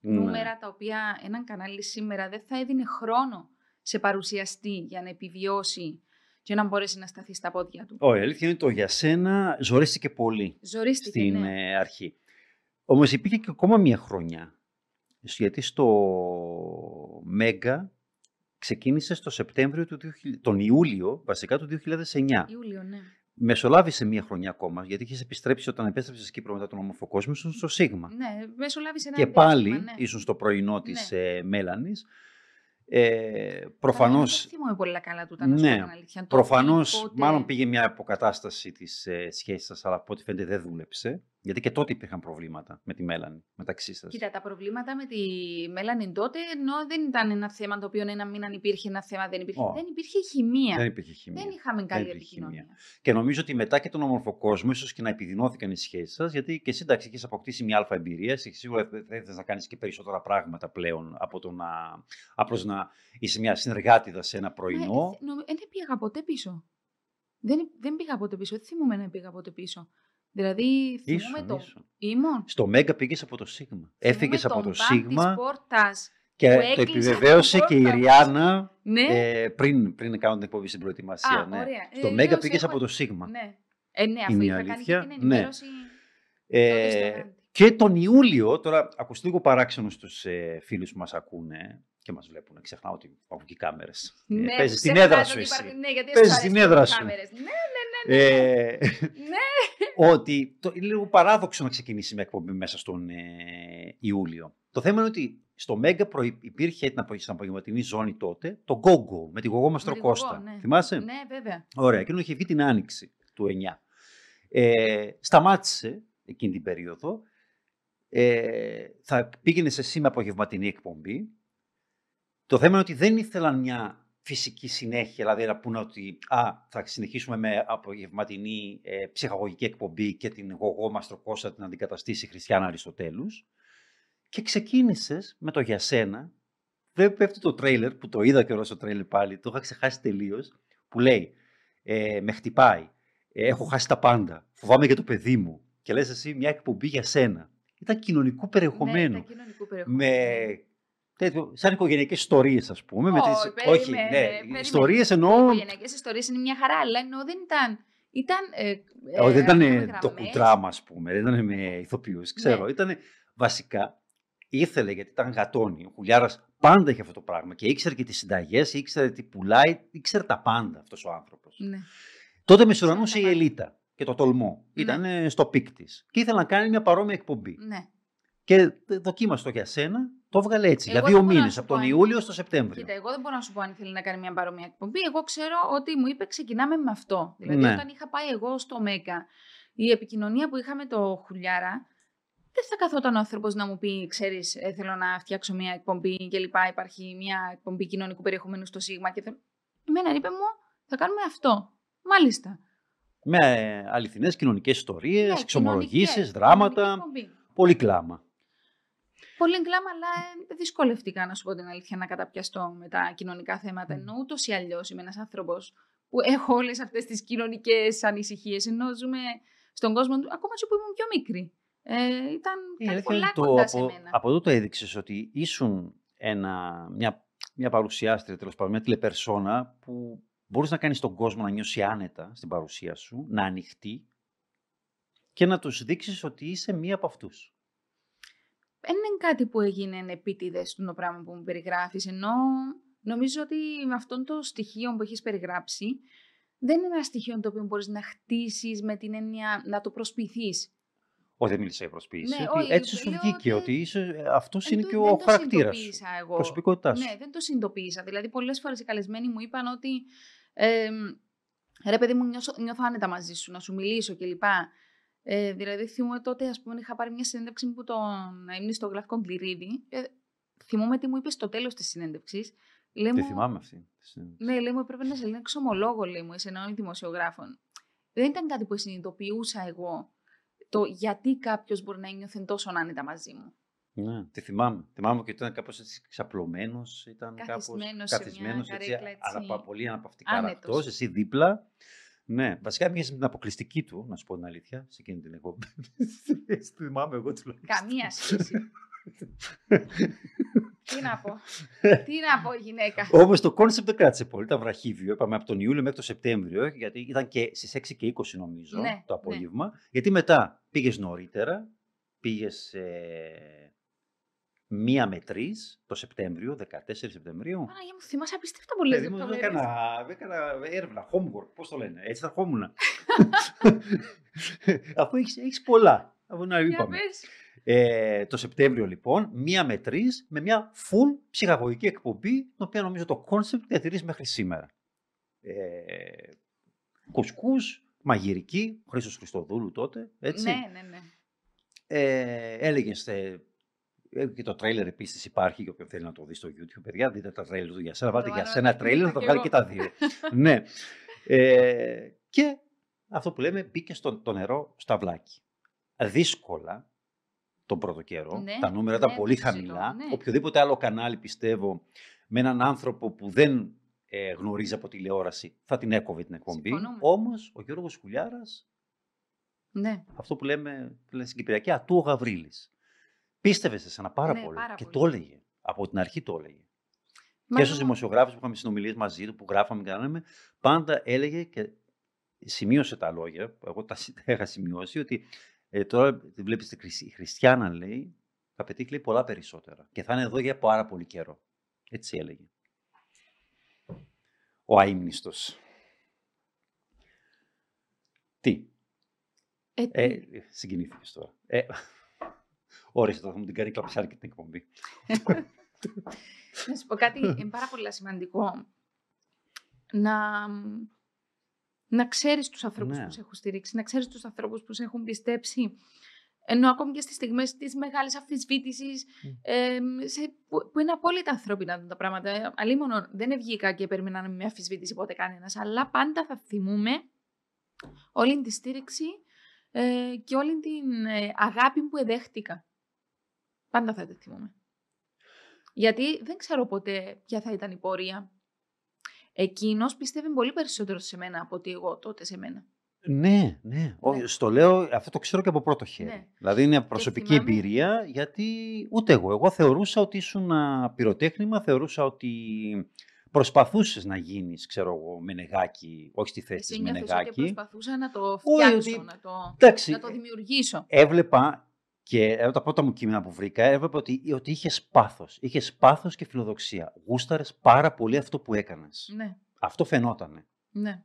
ναι. Νούμερα τα οποία έναν κανάλι σήμερα δεν θα έδινε χρόνο σε παρουσιαστή για να επιβιώσει και να μπορέσει να σταθεί στα πόδια του. Όχι, η αλήθεια είναι το για σένα ζορίστηκε πολύ Ζορίστηκε, στην ναι. ε, αρχή. Όμως υπήρχε και ακόμα μία χρονιά. Γιατί στο Μέγκα ξεκίνησε στο Σεπτέμβριο του 2000, τον Ιούλιο βασικά του 2009. Ιούλιο, ναι. Μεσολάβησε μία χρονιά ακόμα, γιατί είχες επιστρέψει όταν επέστρεψες στην Κύπρο μετά τον ομοφοκόσμιο, ήσουν στο Σίγμα. Ναι, μεσολάβησε ένα και διάστημα, πάλι ναι. ήσουν στο πρωινό της Ναι. ε, Μέλανης. Ε, Αλλά προφανώς, Δεν θυμάμαι πολύ καλά τούτα, να σου Ναι, πω την αλήθεια. Το προφανώς πότε- μάλλον πήγε μια αποκατάσταση της ε, σχέσης σας, αλλά από ό,τι φαίνεται δεν δούλεψε. Γιατί και τότε υπήρχαν προβλήματα με τη Μέλανη, μεταξύ σας. Κοίτα, τα προβλήματα με τη Μέλανη τότε, ενώ δεν ήταν ένα θέμα το οποίο ένα μήνα υπήρχε, ένα θέμα δεν υπήρχε. Ω. Δεν υπήρχε χημεία. Δεν υπήρχε χημεία. Δεν είχαμε καλή υπήρχε επικοινωνία. χημεία. Και νομίζω ότι μετά και τον ομορφοκόσμο, ίσως και να επιδεινώθηκαν οι σχέσεις σας, γιατί και εσύ εντάξει, έχεις αποκτήσει μια αλφα εμπειρία. Εσύ σίγουρα θα ήθελε να κάνεις και περισσότερα πράγματα πλέον από το να. απλώς να είσαι μια συνεργάτηδα σε ένα πρωινό. Μα, ε, νομι- ε, δεν πήγα ποτέ πίσω. Δεν, δεν πήγα ποτέ πίσω. Δεν θυμούμαι να πήγα ποτέ πίσω. Δηλαδή, θυμούμαι Ήσουν, το. ήσουν. Ήμουν. Στο Μέγκα πήγες από το Σίγμα. Έφυγες από το Σίγμα πόρτας. και που το έκλεισε επιβεβαίωσε την και η πόρτα. Ριάννα Ναι, ε, πριν, πριν κάνω την εκπομπή στην προετοιμασία. Α, ναι. ωραία. Στο Ε, Μέγκα λέω, πήγες σε από έχω- το Σίγμα. ναι. Ε, ναι, αφού η είχα κάνει και αλήθεια. την Ναι. ενημέρωση. τότε στο Ε, Ράντι. και τον Ιούλιο, τώρα ακούστε λίγο παράξενο στους ε, φίλους που μας ακούνε και μας βλέπουν. Ξεχνάω ότι υπάρχουν και οι κάμερες. Ε, Ναι, παίζεις στην ξεχνάτε έδρα ότι σου εσύ. υπάρχει- Ναι, γιατί Παίζεις σου στην αρέσουν έδρα οι σου. κάμερες. Ναι, Ε, ναι. ότι το, είναι λίγο παράδοξο να ξεκινήσει μια εκπομπή μέσα στον ε, Ιούλιο. Το θέμα είναι ότι στο Μέγκα προϋ- υπήρχε την απο- στην απογευματινή ζώνη τότε το Go-Go με τη Γογό Μαστροκώστα. Γογό, ναι. Θυμάσαι; Ναι, βέβαια. Ωραία, εκείνο είχε βγει την άνοιξη του 9. Ε, σταμάτησε εκείνη την περίοδο. Ε, θα πήγαινε εσύ με απογευματινή εκπομπή. Το θέμα είναι ότι δεν ήθελαν μια φυσική συνέχεια, δηλαδή να πούνε ότι α, θα συνεχίσουμε με απογευματινή ε, ψυχαγωγική εκπομπή και την γογό Μαστροκώστα την αντικαταστήσει η Χριστιανά Αριστοτέλους. Και ξεκίνησες με το για σένα. Δεν πέφτει το τρέιλερ που το είδα και όλο το τρέιλερ πάλι, το είχα ξεχάσει τελείως. Που λέει, ε, με χτυπάει, ε, έχω χάσει τα πάντα, φοβάμαι για το παιδί μου. Και λες εσύ μια εκπομπή για σένα. Ήταν κοινωνικού περιεχομένου. Ναι, ήταν κοινωνικού περιεχομένου. με τέτοιο, σαν οικογενειακές ιστορίες ας πούμε. με Ω, τις, περίμενε, όχι, ναι, περίμενε. ιστορίες Οι εννοώ... οικογενειακές ιστορίες είναι μια χαρά, αλλά εννοώ δεν ήταν Ήταν. Ε, ε, Όχι, δεν ήταν γράφαμε το γραμμές. κουτράμα, ας πούμε. Δεν ήταν με ηθοποιούς. Ξέρω. Ναι. Ήταν βασικά. Ήθελε γιατί ήταν γατόνι. Ο Χουλιάρας πάντα είχε αυτό το πράγμα. Και ήξερε και τις συνταγές, ήξερε τι πουλάει, ήξερε τα πάντα αυτός ο άνθρωπος. Ναι. Τότε μεσουρανούσε η τα πάντα. Ελίτα και το τολμώ. Ναι. Ήταν στο peak της. Και ήθελε να κάνει μια παρόμοια εκπομπή. ναι. Και δοκίμασε το για σένα, το έβγαλε έτσι. Εγώ για δύο δεν μπορώ να μήνες, σου από τον πω αν- Ιούλιο στο Σεπτέμβριο. Κοίτα, εγώ δεν μπορώ να σου πω αν ήθελε να κάνει μια παρόμοια εκπομπή. Εγώ ξέρω ότι μου είπε ξεκινάμε με αυτό. Δηλαδή, Ναι. όταν είχα πάει εγώ στο ΜΕΓΚΑ, η επικοινωνία που είχα με το Χουλιάρα, δεν θα καθόταν ο άνθρωπος να μου πει: Ξέρεις, θέλω να φτιάξω μια εκπομπή κλπ. Υπάρχει μια εκπομπή κοινωνικού περιεχομένου στο Σίγμα. Και θέλω... Εμένα είπε μου: Θα κάνουμε αυτό. Μάλιστα. Με αληθινές κοινωνικές ιστορίες, Ναι, εξομολογήσεις, κοινωνικές, δράματα. κοινωνική εκπομπή. Πολύ κλάμα. Πολύ γκλάμα, αλλά ε, δυσκολευτικά να σου πω την αλήθεια να καταπιαστώ με τα κοινωνικά θέματα. Μμ. Ενώ ούτως ή αλλιώς είμαι ένας άνθρωπος που έχω όλες αυτές τις κοινωνικές ανησυχίες. Ενώ ζούμε στον κόσμο του, ακόμα και που ήμουν πιο μικρή. Ε, ήταν Η κάτι αλήθεια πολλά είναι το, κοντά σε από, μένα. από εδώ το έδειξες ότι ήσουν ένα, μια, μια παρουσιάστρια, τέλος πάντων, μια τηλεπερσόνα που μπορείς να κάνεις τον κόσμο να νιώσει άνετα στην παρουσία σου, να ανοιχτεί και να τους δείξεις ότι είσαι μία από αυτούς. Δεν είναι κάτι που έγινε επίτηδες το πράγμα που μου περιγράφεις. Ενώ νομίζω ότι με αυτόν το στοιχείο που έχεις περιγράψει, δεν είναι ένα στοιχείο το οποίο μπορείς να χτίσεις με την έννοια να το προσποιηθείς. Όχι, δεν μίλησα για προσποίηση. Ναι, ότι όχι, έτσι σου λέω βγήκε, ότι- ότι είσαι, αυτός είναι Δεν και το- ο δεν το χαρακτήρας σου. συνειδητοποίησα εγώ. Προσωπικότητάς σου. Ναι, δεν το συνειδητοποίησα. Δηλαδή, πολλές φορές οι καλεσμένοι μου είπαν ότι. Ε, ρε, παιδί μου, νιώσω, νιώθω άνετα μαζί σου, να σου μιλήσω κλπ. Ε, δηλαδή, θυμούμαι τότε, ας πούμε, είχα πάρει μια συνέντευξη που τον ήμουν στο Γλαυκό Κληρίδη. Ε, θυμούμαι τι μου είπε στο τέλος της συνέντευξης. Λέει Τη μου, θυμάμαι αυτή. ναι, λέει μου, έπρεπε να σε λένε εξομολόγο, λέει μου, σε έναν δημοσιογράφων. Δεν ήταν κάτι που συνειδητοποιούσα εγώ το γιατί κάποιος μπορεί να νιώθει τόσο άνετα μαζί μου. Ναι, τη θυμάμαι. Θυμάμαι και ήταν κάπως έτσι ξαπλωμένος, ήταν κάπως Καθισμένος σε μια καθισμένος, έτσι, καρέκλα, έτσι, αναπα- πολύ αναπαυτικά άνετος. ραχτός, εσύ δίπλα. Ναι, βασικά μοιάζει με την αποκλειστική του, να σου πω την αλήθεια, σε εκείνη την εκπομπή. Έτσι τη θυμάμαι εγώ τουλάχιστον. Καμία σχέση. Τι να πω. Τι να πω, γυναίκα. Όμως το concept δεν κράτησε πολύ. Ήταν βραχύβιο. Είπαμε από τον Ιούλιο μέχρι τον Σεπτέμβριο, γιατί ήταν και στις 6 και 20 νομίζω Ναι, το ναι. απόγευμα. Γιατί μετά πήγες νωρίτερα, πήγες μία με τρεις το Σεπτέμβριο, 14 Σεπτεμβρίου. Παναγία μου, θυμάσαι απίστευτα πολλές Παιδί μου, λεπτομέρειες. έκανα, έκανα έρευνα, homework, πώς το λένε, έτσι θα ερχόμουν. Αφού έχεις, έχεις πολλά, αφού να Για είπαμε. πες. Ε, το Σεπτέμβριο λοιπόν, μία με τρεις, με μια full ψυχαγωγική εκπομπή, την οποία νομίζω το concept διατηρείς μέχρι σήμερα. Ε, κουσκούς, μαγειρική, ο Χρήστος Χριστοδούλου τότε, έτσι. Ναι, ναι, ναι. Ε, έλεγες, ε, ε, και το τρέιλερ επίσης υπάρχει για όποιον θέλει να το δει στο YouTube. Παιδιά, δείτε τα τρέιλερ του για σένα. Θα Βάλτε το για βάλω σένα να τρέιλερ, θα το κι βγάλει εγώ. και τα δύο. ναι. Ε, και αυτό που λέμε μπήκε στο το νερό στα βλάκι. Δύσκολα τον πρώτο καιρό. Ναι, τα νούμερα ναι, ήταν πολύ το συζητώ, χαμηλά. ναι. Οποιοδήποτε άλλο κανάλι πιστεύω με έναν άνθρωπο που δεν ε, γνωρίζει από τηλεόραση θα την έκοβε την εκπομπή. Συμφωνούμε. Όμως ο Γιώργος Κουλιάρας Ναι, αυτό που λέμε, που λέμε στην Κυπριακή, ατού ο Γαβρίλης. Πίστευες σε σένα πάρα Ναι, πολύ πάρα και πολύ. το έλεγε. Από την αρχή το έλεγε. Μα και στους εγώ- δημοσιογράφους που είχαμε συνομιλίες μαζί του, που γράφαμε και κάναμε, πάντα έλεγε και σημείωσε τα λόγια, που εγώ τα συ- τα είχα σημειώσει, ότι ε, τώρα τη βλέπεις τη Χρυσ- η Χριστιανά, λέει, θα πετύχει λέει, πολλά περισσότερα. Και θα είναι εδώ για πάρα πολύ καιρό. Έτσι έλεγε. Ο αείμνηστος. Τι, Ε, τι, ε, συγκινήθηκες τώρα. Ε, όρισε τώρα, θα μου την κάνει κλαψάρι και την εκπομπή. Να σου πω κάτι είναι πάρα πολύ σημαντικό. Να, να ξέρεις τους ανθρώπους Ναι. που σε έχουν στηρίξει, να ξέρεις τους ανθρώπους που σε έχουν πιστέψει. Ενώ ακόμη και στις στιγμές της μεγάλης αμφισβήτησης, Μμ. ε, σε, που, που είναι απόλυτα ανθρώπινα τα πράγματα. Αλλήμον δεν βγήκα και περίμενα με αμφισβήτηση ποτέ κανένας, αλλά πάντα θα θυμούμε όλη τη στήριξη ε, και όλη την ε, αγάπη που εδέχτηκα. Πάντα θα τη θυμούμε. Γιατί δεν ξέρω ποτέ ποια θα ήταν η πορεία. Εκείνος πιστεύει πολύ περισσότερο σε μένα από ότι εγώ τότε σε μένα. Ναι, ναι. Όχι, Στο λέω, αυτό το ξέρω και από πρώτο χέρι. Ναι. Δηλαδή είναι προσωπική θυμάμαι- εμπειρία, γιατί ούτε εγώ. Εγώ θεωρούσα ότι ήσουν ένα πυροτέχνημα, θεωρούσα ότι Προσπαθούσες να γίνεις, ξέρω εγώ, Μενεγάκη, όχι στη θέση Εσύ της νιώθεις ότι Μενεγάκη. προσπαθούσα να το Όχι, φτιάξω, ότι- να το, Εντάξει, να το δημιουργήσω. έβλεπα και ε, τα πρώτα μου κείμενα που βρήκα, έβλεπα ότι, ότι είχες πάθος. Είχες πάθος και φιλοδοξία. Γούσταρες πάρα πολύ αυτό που έκανες. Ναι, Αυτό φαινότανε. ναι.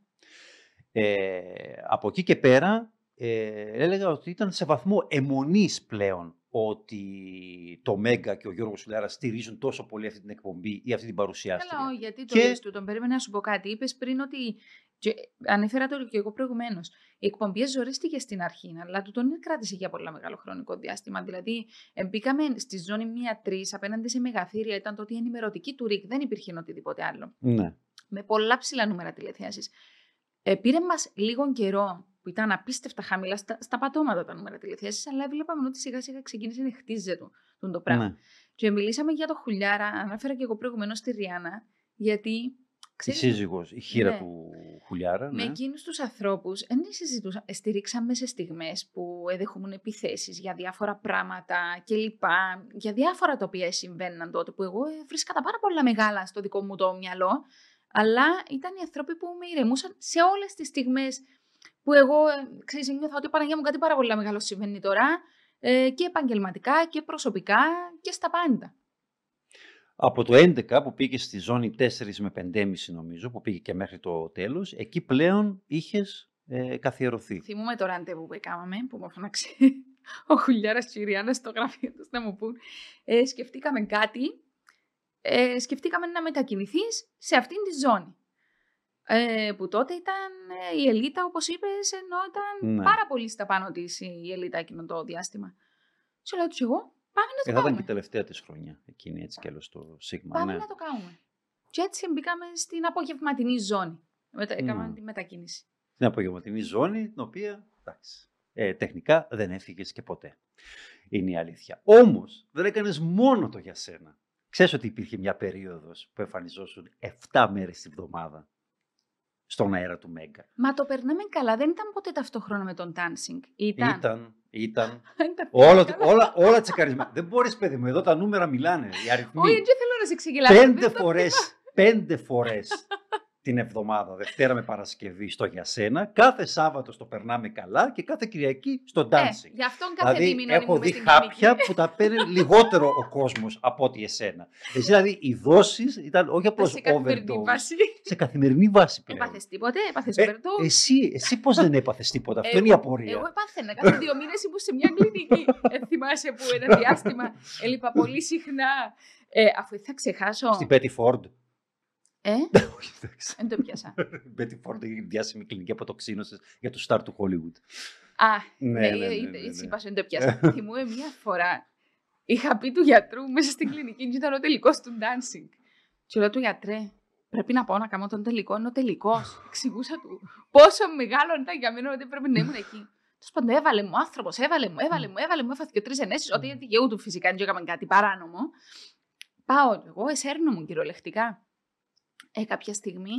Ε, από εκεί και πέρα ε, έλεγα ότι ήταν σε βαθμό αιμονής πλέον ότι το Μέγκα και ο Γιώργος Σουλάρα στηρίζουν τόσο πολύ αυτή την εκπομπή ή αυτή την παρουσιάστρια. Καλά, όχι, γιατί το Και- λες του, τον περίμενα να σου πω κάτι. Είπες πριν ότι. Και ανέφερα το και εγώ προηγουμένως. Η εκπομπή ζορίστηκε στην αρχή, αλλά του τον κράτησε για πολλά μεγάλο χρονικό διάστημα. Δηλαδή, ε, μπήκαμε στη ζώνη 1-3 απέναντι σε μεγαθύρια. Ήταν τότε η ενημερωτική του ΡΙΚ, δεν υπήρχε οτιδήποτε άλλο. Ναι. Με πολλά ψηλά νούμερα τηλεθέασης. Ε, πήρε μας λίγο καιρό που ήταν απίστευτα χαμηλά στα, στα πατώματα τα νούμερα τηλεθέασης, αλλά βλέπαμε ότι σιγά σιγά ξεκίνησε να χτίζεται το, το, το πράγμα. ναι. Και μιλήσαμε για το Χουλιάρα, ανέφερα και εγώ προηγουμένως στη Ριάννα, γιατί. Η ξέρεις, σύζυγος, η χείρα Ναι. του Χουλιάρα. με Ναι. εκείνους τους ανθρώπους δεν συζητούσα. Στηρίξαμε σε στιγμές που εδεχόμουν επιθέσεις για διάφορα πράγματα κλπ. Για διάφορα τα οποία συμβαίναν τότε που εγώ ε, βρίσκα τα πάρα πολλά μεγάλα στο δικό μου το μυαλό. Αλλά ήταν οι άνθρωποι που με ηρεμούσαν σε όλες τις στιγμές που εγώ ε, ξέρεις, νιώθα ότι Παναγία μου κάτι πάρα πολύ μεγάλο συμβαίνει τώρα ε, και επαγγελματικά και προσωπικά και στα πάντα. Από το 11 που πήγε στη ζώνη 4 με 5,5 νομίζω, που πήγε και μέχρι το τέλος, εκεί πλέον είχες ε, καθιερωθεί. Θυμούμαι το ραντεβού που έκαναμε, που μου φώναξε ο Χουλιάρας και η Ριάννα στο γραφείο τους να μου πούν. Ε, σκεφτήκαμε κάτι, ε, σκεφτήκαμε να μετακινηθείς σε αυτήν τη ζώνη. Ε, που τότε ήταν ε, η Ελίτα, όπως είπες, ενώ ήταν Ναι. πάρα πολύ στα πάνω της η Ελίτα εκείνο το διάστημα. Σου λέω τους εγώ, πάμε να το Ε, θα ήταν κάνουμε. και η τελευταία της χρονιά, εκείνη έτσι κι άλλως το Σίγμα. Πάμε ναι. να το κάνουμε. Και έτσι μπήκαμε στην απογευματινή ζώνη. Μετα... Έκαναμε Μμμ. τη μετακίνηση. Στην απογευματινή ζώνη, την οποία, εντάξει, ε, τεχνικά δεν έφυγες και ποτέ. Είναι η αλήθεια. Όμως, δεν έκανες μόνο το για σένα. Ξέρεις ότι υπήρχε μια περίοδος που εμφανιζόσουν 7 μέρες τη βδομάδα στον αέρα του Μέγκα. Μα το περνάμε καλά. Δεν ήταν ποτέ ταυτόχρονα με τον dancing. Ήταν. Ήταν, ήταν. Ήταν όλα, καλά. όλα, όλα τσεκαρισμένα. δεν μπορείς παιδί μου, εδώ τα νούμερα μιλάνε, οι αριθμοί. Όχι, δεν θέλω να σε ξεγελάσω. πέντε Δεν το- φορές, πέντε φορές την εβδομάδα, Δευτέρα με Παρασκευή στο για σένα, κάθε Σάββατο στο περνάμε καλά και κάθε Κυριακή στο Ε, dancing. γι' αυτόν κάθε Δηλαδή, δίμηνο έχω ήμουν δει στην χάπια κλινική. που τα παίρνει λιγότερο ο κόσμος από ότι εσένα. Εσύ δηλαδή οι δόσεις ήταν όχι απλώς Σε καθημερινή overdose. βάση. Σε καθημερινή βάση πλέον. Έπαθες τίποτε, έπαθες Ε, overdose. εσύ, εσύ πώς δεν έπαθες τίποτα, αυτό είναι η Εγώ- απορία. Εγώ επάθαινα. Κάθε δύο μήνες ήμουν σε μια κλινική. ε, θυμάσαι που ένα διάστημα έλειπα πολύ συχνά. Ε, αφού θα ξεχάσω. Στην Betty Ford. Ε, Όχι, εντάξει. δεν το πιάσα. Betty Ford έχει διάσημη κλινική αποτοξίνωσης για το star του Hollywood. Α, Ναι, ναι, ναι, ναι, ε, ναι, ε, εσύ ναι. είπας, δεν το πιάσα. Θυμούμαι μια φορά. Είχα πει του γιατρού μέσα στην κλινική και ήταν ο τελικός του dancing. Και λέω του γιατρέ, πρέπει να πάω να κάνω τον τελικό. Είναι ο τελικός. Εξηγούσα του πόσο μεγάλο ήταν για μένα ότι πρέπει να ήμουν εκεί. Τέλο πάντων, έβαλε μου άνθρωπος, έβαλε μου, έβαλε μου, έβαλε μου, έφαθε και τρεις ενέσεις. Ότι είναι δικαιού του φυσικά, δεν έκαμε κάτι παράνομο. Πάω εγώ, εσέρνω μου κυριολεκτικά. Ε, κάποια στιγμή,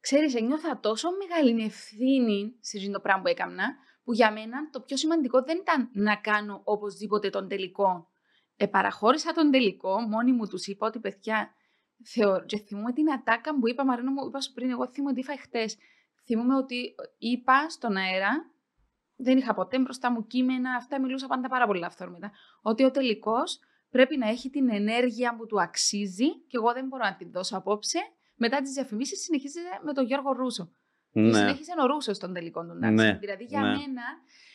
ξέρεις, ένιωθα τόσο μεγάλη ευθύνη σε αυτό το πράγμα που έκανα, που για μένα το πιο σημαντικό δεν ήταν να κάνω οπωσδήποτε τον τελικό. Ε, παραχώρησα τον τελικό, μόνη μου τους είπα ότι παιδιά, θεωρώ, και θυμούμαι την ατάκα που είπα, Μαρίνο μου, είπας σου πριν, εγώ θυμούμαι ότι είπα χτες. Θυμούμαι ότι είπα στον αέρα, δεν είχα ποτέ μπροστά μου κείμενα, αυτά μιλούσα πάντα πάρα πολύ αυθόρμητα, ότι ο τελικός πρέπει να έχει την ενέργεια που του αξίζει και εγώ δεν μπορώ να την δώσω απόψε. Μετά τις διαφημίσεις συνεχίζεται με τον Γιώργο Ρούσο. Και Ναι. συνέχισε ο Ρούσος των τελικών του dancing. Ναι, Δηλαδή για ναι. μένα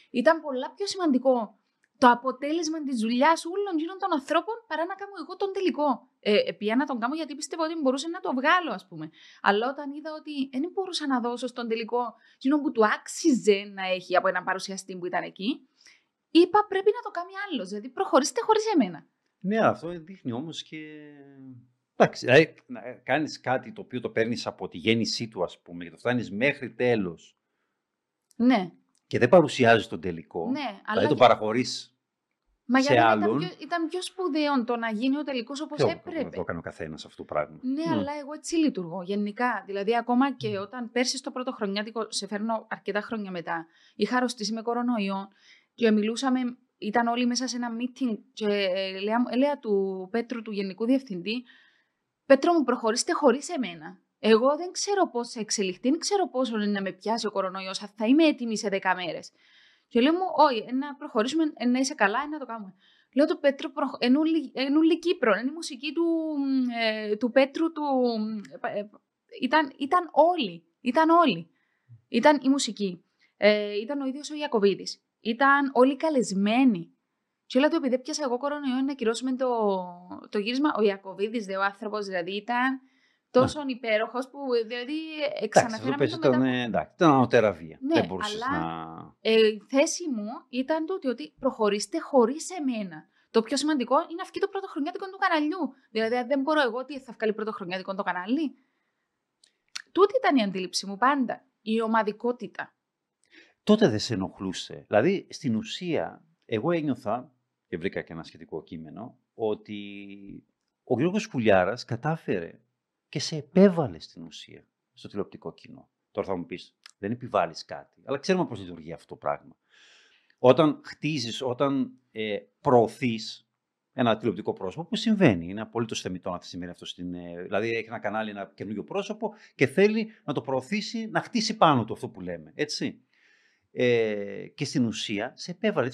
ήταν πολλά πιο σημαντικό το αποτέλεσμα της δουλειάς όλων εκείνων των ανθρώπων παρά να κάνω εγώ τον τελικό. Ε, επία να τον κάνω γιατί πιστεύω ότι μπορούσε να το βγάλω, ας πούμε. Αλλά όταν είδα ότι δεν μπορούσα να δώσω στον τελικό εκείνο που του άξιζε να έχει από έναν παρουσιαστή που ήταν εκεί, είπα πρέπει να το κάνει άλλος. Δηλαδή προχωρήστε χωρίς εμένα. Ναι, αυτό δείχνει όμως και. Εντάξει, δηλαδή να κάνεις κάτι το οποίο το παίρνεις από τη γέννησή του, ας πούμε, και το φτάνεις μέχρι τέλος Ναι, και δεν παρουσιάζει τον τελικό. ναι. Αλλά Δηλαδή το για- παραχωρείς. Μα σε για μένα ήταν άλλον. πιο, ήταν πιο σπουδαίο το να γίνει ο τελικός όπως Δεν έπρεπε. το έκανε ο καθένας αυτό το πράγμα. Ναι, Μμ. αλλά εγώ έτσι λειτουργώ γενικά. Δηλαδή, ακόμα και όταν πέρσι στο πρώτο χρονιάτικο, σε φέρνω αρκετά χρόνια μετά, είχα αρρωστήσει με κορονοϊό και μιλούσαμε, ήταν όλοι μέσα σε ένα meeting και ε, λέω, λέω του Πέτρου, του Γενικού Διευθυντή, Πέτρο μου, προχωρήστε χωρίς εμένα. Εγώ δεν ξέρω πώς θα εξελιχθεί, δεν ξέρω πόσο είναι να με πιάσει ο κορονοϊός. Θα είμαι έτοιμη σε 10 μέρες. Και λέω μου, Όχι, να προχωρήσουμε, να είσαι καλά, να το κάνουμε. Λέω του Πέτρου, ενούλη Κύπρο, είναι η μουσική του, ε, του Πέτρου του... Ε, ήταν, ήταν όλοι, ήταν όλοι. Ήταν η μουσική. Ε, ήταν ο ίδιος ο Ιακωβίδης. Ήταν όλοι καλεσμένοι. Και λέω του, επειδή πιάσα εγώ κορονοϊό να κυρώσουμε το, το γύρισμα, ο Ιακωβίδης, ο άνθρωπος δηλαδή ήταν τόσο ναι. υπέροχος που δηλαδή ξαναφέραμε το μετά. Ήταν, εντάξει, ήταν ανωτεραβία. Ναι, δεν μπορούσες να... Ε, η θέση μου ήταν τούτη ότι προχωρήστε χωρίς εμένα. Το πιο σημαντικό είναι αυτή το πρωτοχρονιάτικο του καναλιού. Δηλαδή, δεν μπορώ εγώ τι θα βγάλει πρωτοχρονιάτικο το κανάλι; Τούτη ήταν η αντίληψη μου πάντα. Η ομαδικότητα. Τότε δεν σε ενοχλούσε. Δηλαδή, στην ουσία, εγώ ένιωθα, και βρήκα και ένα σχετικό κείμενο, ότι ο Γιώργος Κουλιάρας κατάφερε και σε επέβαλε στην ουσία στο τηλεοπτικό κοινό. Τώρα θα μου πεις, δεν επιβάλλεις κάτι, αλλά ξέρουμε πώς λειτουργεί αυτό το πράγμα. Όταν χτίζεις, όταν ε, προωθείς ένα τηλεοπτικό πρόσωπο, που συμβαίνει, είναι απολύτως θεμητό να συμβαίνει αυτό. Στην, ε, δηλαδή, έχει ένα κανάλι, ένα καινούριο πρόσωπο και θέλει να το προωθήσει, να χτίσει πάνω του αυτό που λέμε. Έτσι. Ε, και στην ουσία σε επέβαλε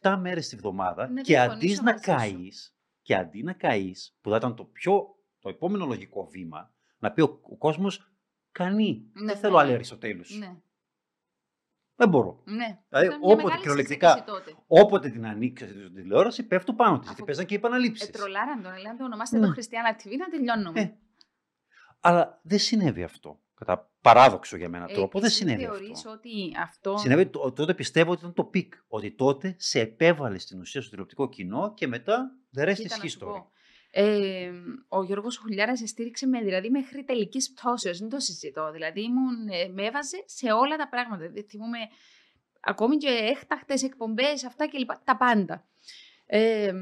7 μέρες τη βδομάδα και αντί να καείς, και αντί να καείς, που θα ήταν το πιο το επόμενο λογικό βήμα, να πει ο, ο κόσμος κανεί. Ναι, δεν θέλω ναι. άλλη Αριστοτέλους. Ναι. Δεν μπορώ. Ναι. Δηλαδή, όποτε κυριολεκτικά, όποτε την ανοίξεις την τηλεόραση, πέφτω πάνω της. Γιατί παίζαν και οι επαναλήψεις. Ε, τρολάραν τον, λένε το ονομάστε ναι. το Χριστιανά TV να τελειώνουμε. Ε. Αλλά δεν συνέβη αυτό. Κατά παράδοξο για μένα ε, τρόπο, δεν συνέβη αυτό. ότι αυτό. Συνέβη, τότε πιστεύω ότι ήταν το peak. Ότι τότε σε επέβαλε στην ουσία στο τηλεοπτικό κοινό και μετά the rest is history. Ε, ο Γιώργος Χουλιάρας σε στήριξε με, δηλαδή, μέχρι τελικής πτώσεως. Δεν το συζητώ. Δηλαδή, ήμουν, ε, με έβαζε σε όλα τα πράγματα. Δηλαδή, θυμούμαι ακόμη και έκτακτες εκπομπές, αυτά κλπ. Τα πάντα. Ε,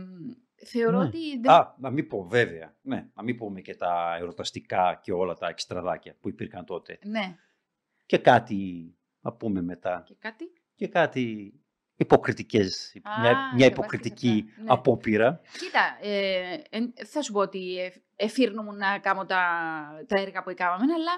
θεωρώ ναι. ότι. Δεν... Α, να μην πω, βέβαια. Ναι, να μην πούμε και τα εορταστικά και όλα τα εξτραδάκια που υπήρχαν τότε. Ναι. Και κάτι να πούμε μετά. Και κάτι; Και κάτι υποκριτικές, μια, μια υποκριτική ναι. απόπειρα. Κοίτα, ε, θα σου πω ότι εφήρνω να κάνω τα, τα έργα που έκαναμε, αλλά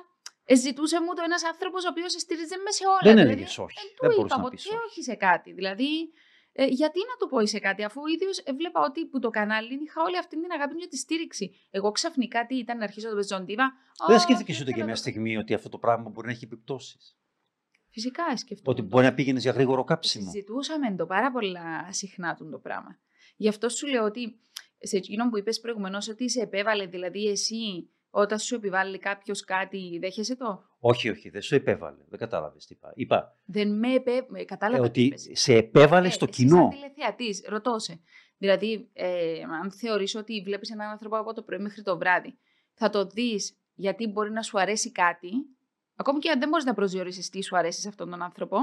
ζητούσε μου το ένας άνθρωπος ο οποίος στήριζε με σε όλα. Δεν δηλαδή, έλεγες όχι. Δεν, δεν είπα ποτέ όχι σε κάτι. Δηλαδή, ε, γιατί να το πω σε κάτι, αφού ο ίδιος έβλεπα ότι που το κανάλι είχα όλη αυτή την αγάπη για τη στήριξη. Εγώ ξαφνικά τι ήταν να αρχίσω το πεζοντίβα. Δεν σκέφτηκες ούτε και μια στιγμή ότι αυτό το πράγμα μπορεί να έχει επιπτώσεις; Φυσικά σκεφτόμουν. Ότι μπορεί να πήγαινες για γρήγορο κάψιμο. Συζητούσαμε το πάρα πολλά συχνά το πράγμα. Γι' αυτό σου λέω ότι σε εκείνο που είπες προηγουμένως ότι σε επέβαλε, δηλαδή εσύ όταν σου επιβάλλει κάποιος κάτι, δέχεσαι το; Όχι, όχι, δεν σου επέβαλε. Δεν κατάλαβες τι είπα. είπα δεν με επέβαλε. Κατάλαβα. Ε, ότι σε επέβαλε ε, στο κοινό. Σαν τηλεθεατής, ρωτώ σε. Δηλαδή, ε, αν θεωρείς ότι βλέπεις έναν άνθρωπο από το πρωί μέχρι το βράδυ, θα το δεις γιατί μπορεί να σου αρέσει κάτι Ακόμη και αν δεν μπορείς να προσδιορίσεις τι σου αρέσει σε αυτόν τον άνθρωπο,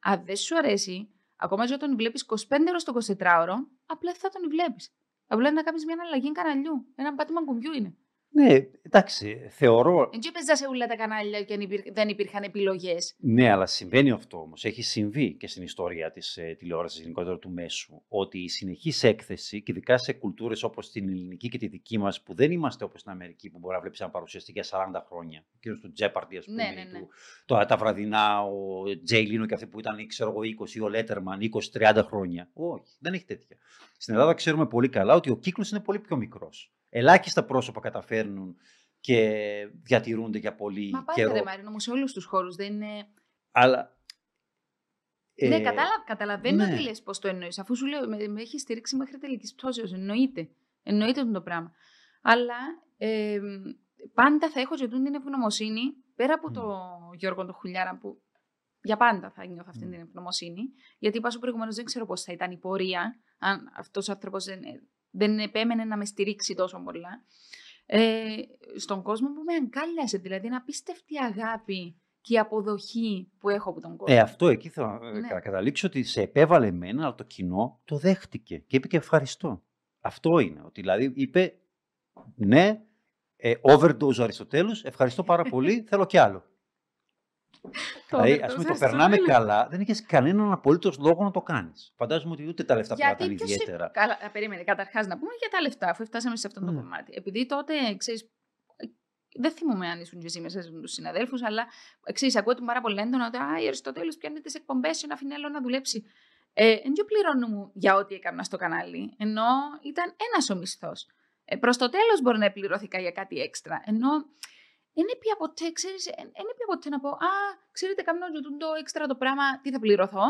αν δεν σου αρέσει, ακόμα και όταν βλέπεις 25 ώρες το 24ωρο, απλά θα τον βλέπεις. Απλά να κάνεις μια αλλαγή καναλιού. Ένα πάτημα κουμπιού είναι. Ναι, εντάξει, θεωρώ. Δεν έπαιζα σε όλα τα κανάλια και δεν υπήρχαν επιλογές. Ναι, αλλά συμβαίνει αυτό όμως. Έχει συμβεί και στην ιστορία της ε, τηλεόρασης, γενικότερα του μέσου, ότι η συνεχής έκθεση, και ειδικά σε κουλτούρες όπως την ελληνική και τη δική μας, που δεν είμαστε όπως στην Αμερική, που μπορεί να βλέπεις ένα παρουσιαστή για 40 χρόνια. Ο κύριο του Τζέπαρντι, ας πούμε. Ναι, ναι, ναι. Του, το, τα βραδινά, ο Τζέιλίνο και αυτοί που ήταν, ξέρω εγώ, 20, ο Λέτερμαν, 20-30 χρόνια. Όχι, δεν έχει τέτοια. Στην Ελλάδα ξέρουμε πολύ καλά ότι ο κύκλος είναι πολύ πιο μικρός. Ελάχιστα πρόσωπα καταφέρνουν και διατηρούνται για πολύ Μα καιρό. Μα πάει Μαρίνο μου σε όλους τους χώρους, δεν είναι... Αλλά... Ναι, ε, κατάλα... καταλαβαίνω ναι. τι λες πώς το εννοείς. Αφού σου λέω, με, με έχεις στηρίξει μέχρι τελικής πτώσεως, εννοείται. Εννοείται το πράγμα. Αλλά ε, πάντα θα έχω και την ευγνωμοσύνη, πέρα από mm. το Γιώργο το Χουλιάρα που για πάντα θα νιώθω αυτή mm. την ευγνωμοσύνη. Γιατί είπα σου προηγουμένως, δεν ξέρω πώς θα ήταν η πορεία, αν αυτός ο άνθρωπος δεν, δεν επέμενε να με στηρίξει τόσο πολλά. Ε, στον κόσμο που με αγκάλιασε, δηλαδή είναι απίστευτη αγάπη και η αποδοχή που έχω από τον κόσμο. Ε, αυτό εκεί θέλω να ναι. καταλήξω ότι σε επέβαλε εμένα, αλλά το κοινό το δέχτηκε και είπε και ευχαριστώ. Αυτό είναι, ότι δηλαδή είπε ναι, ε, overdose ο Αριστοτέλους, ευχαριστώ πάρα πολύ, θέλω κι άλλο δηλαδή, ας πούμε, το περνάμε καλά, δεν είχες κανέναν απολύτως λόγο να το κάνεις. Φαντάζομαι ότι ούτε τα λεφτά που ήταν ιδιαίτερα. Καλά, περίμενε. Καταρχάς να πούμε για τα λεφτά, αφού φτάσαμε σε αυτό το mm. κομμάτι. Επειδή τότε, ξέρεις, δεν θυμούμαι αν ήσουν και εσύ μέσα στους συναδέλφους, αλλά ξέρεις, ακούω την πάρα πολύ έντονα ότι Α, η Αριστοτέλους πιάνει τις εκπομπές και να αφήνει άλλο να δουλέψει. Ε, δεν πληρώνω για ό,τι έκανα στο κανάλι, ενώ ήταν ένας ο μισθός. Ε, Προς το τέλος μπορεί να πληρώθηκα για κάτι έξτρα. Ενώ δεν έπια ποτέ, ξέρεις, δεν έπια ποτέ να πω «Α, ξέρετε, κάνω το έξτρα το πράγμα, τι θα πληρωθώ».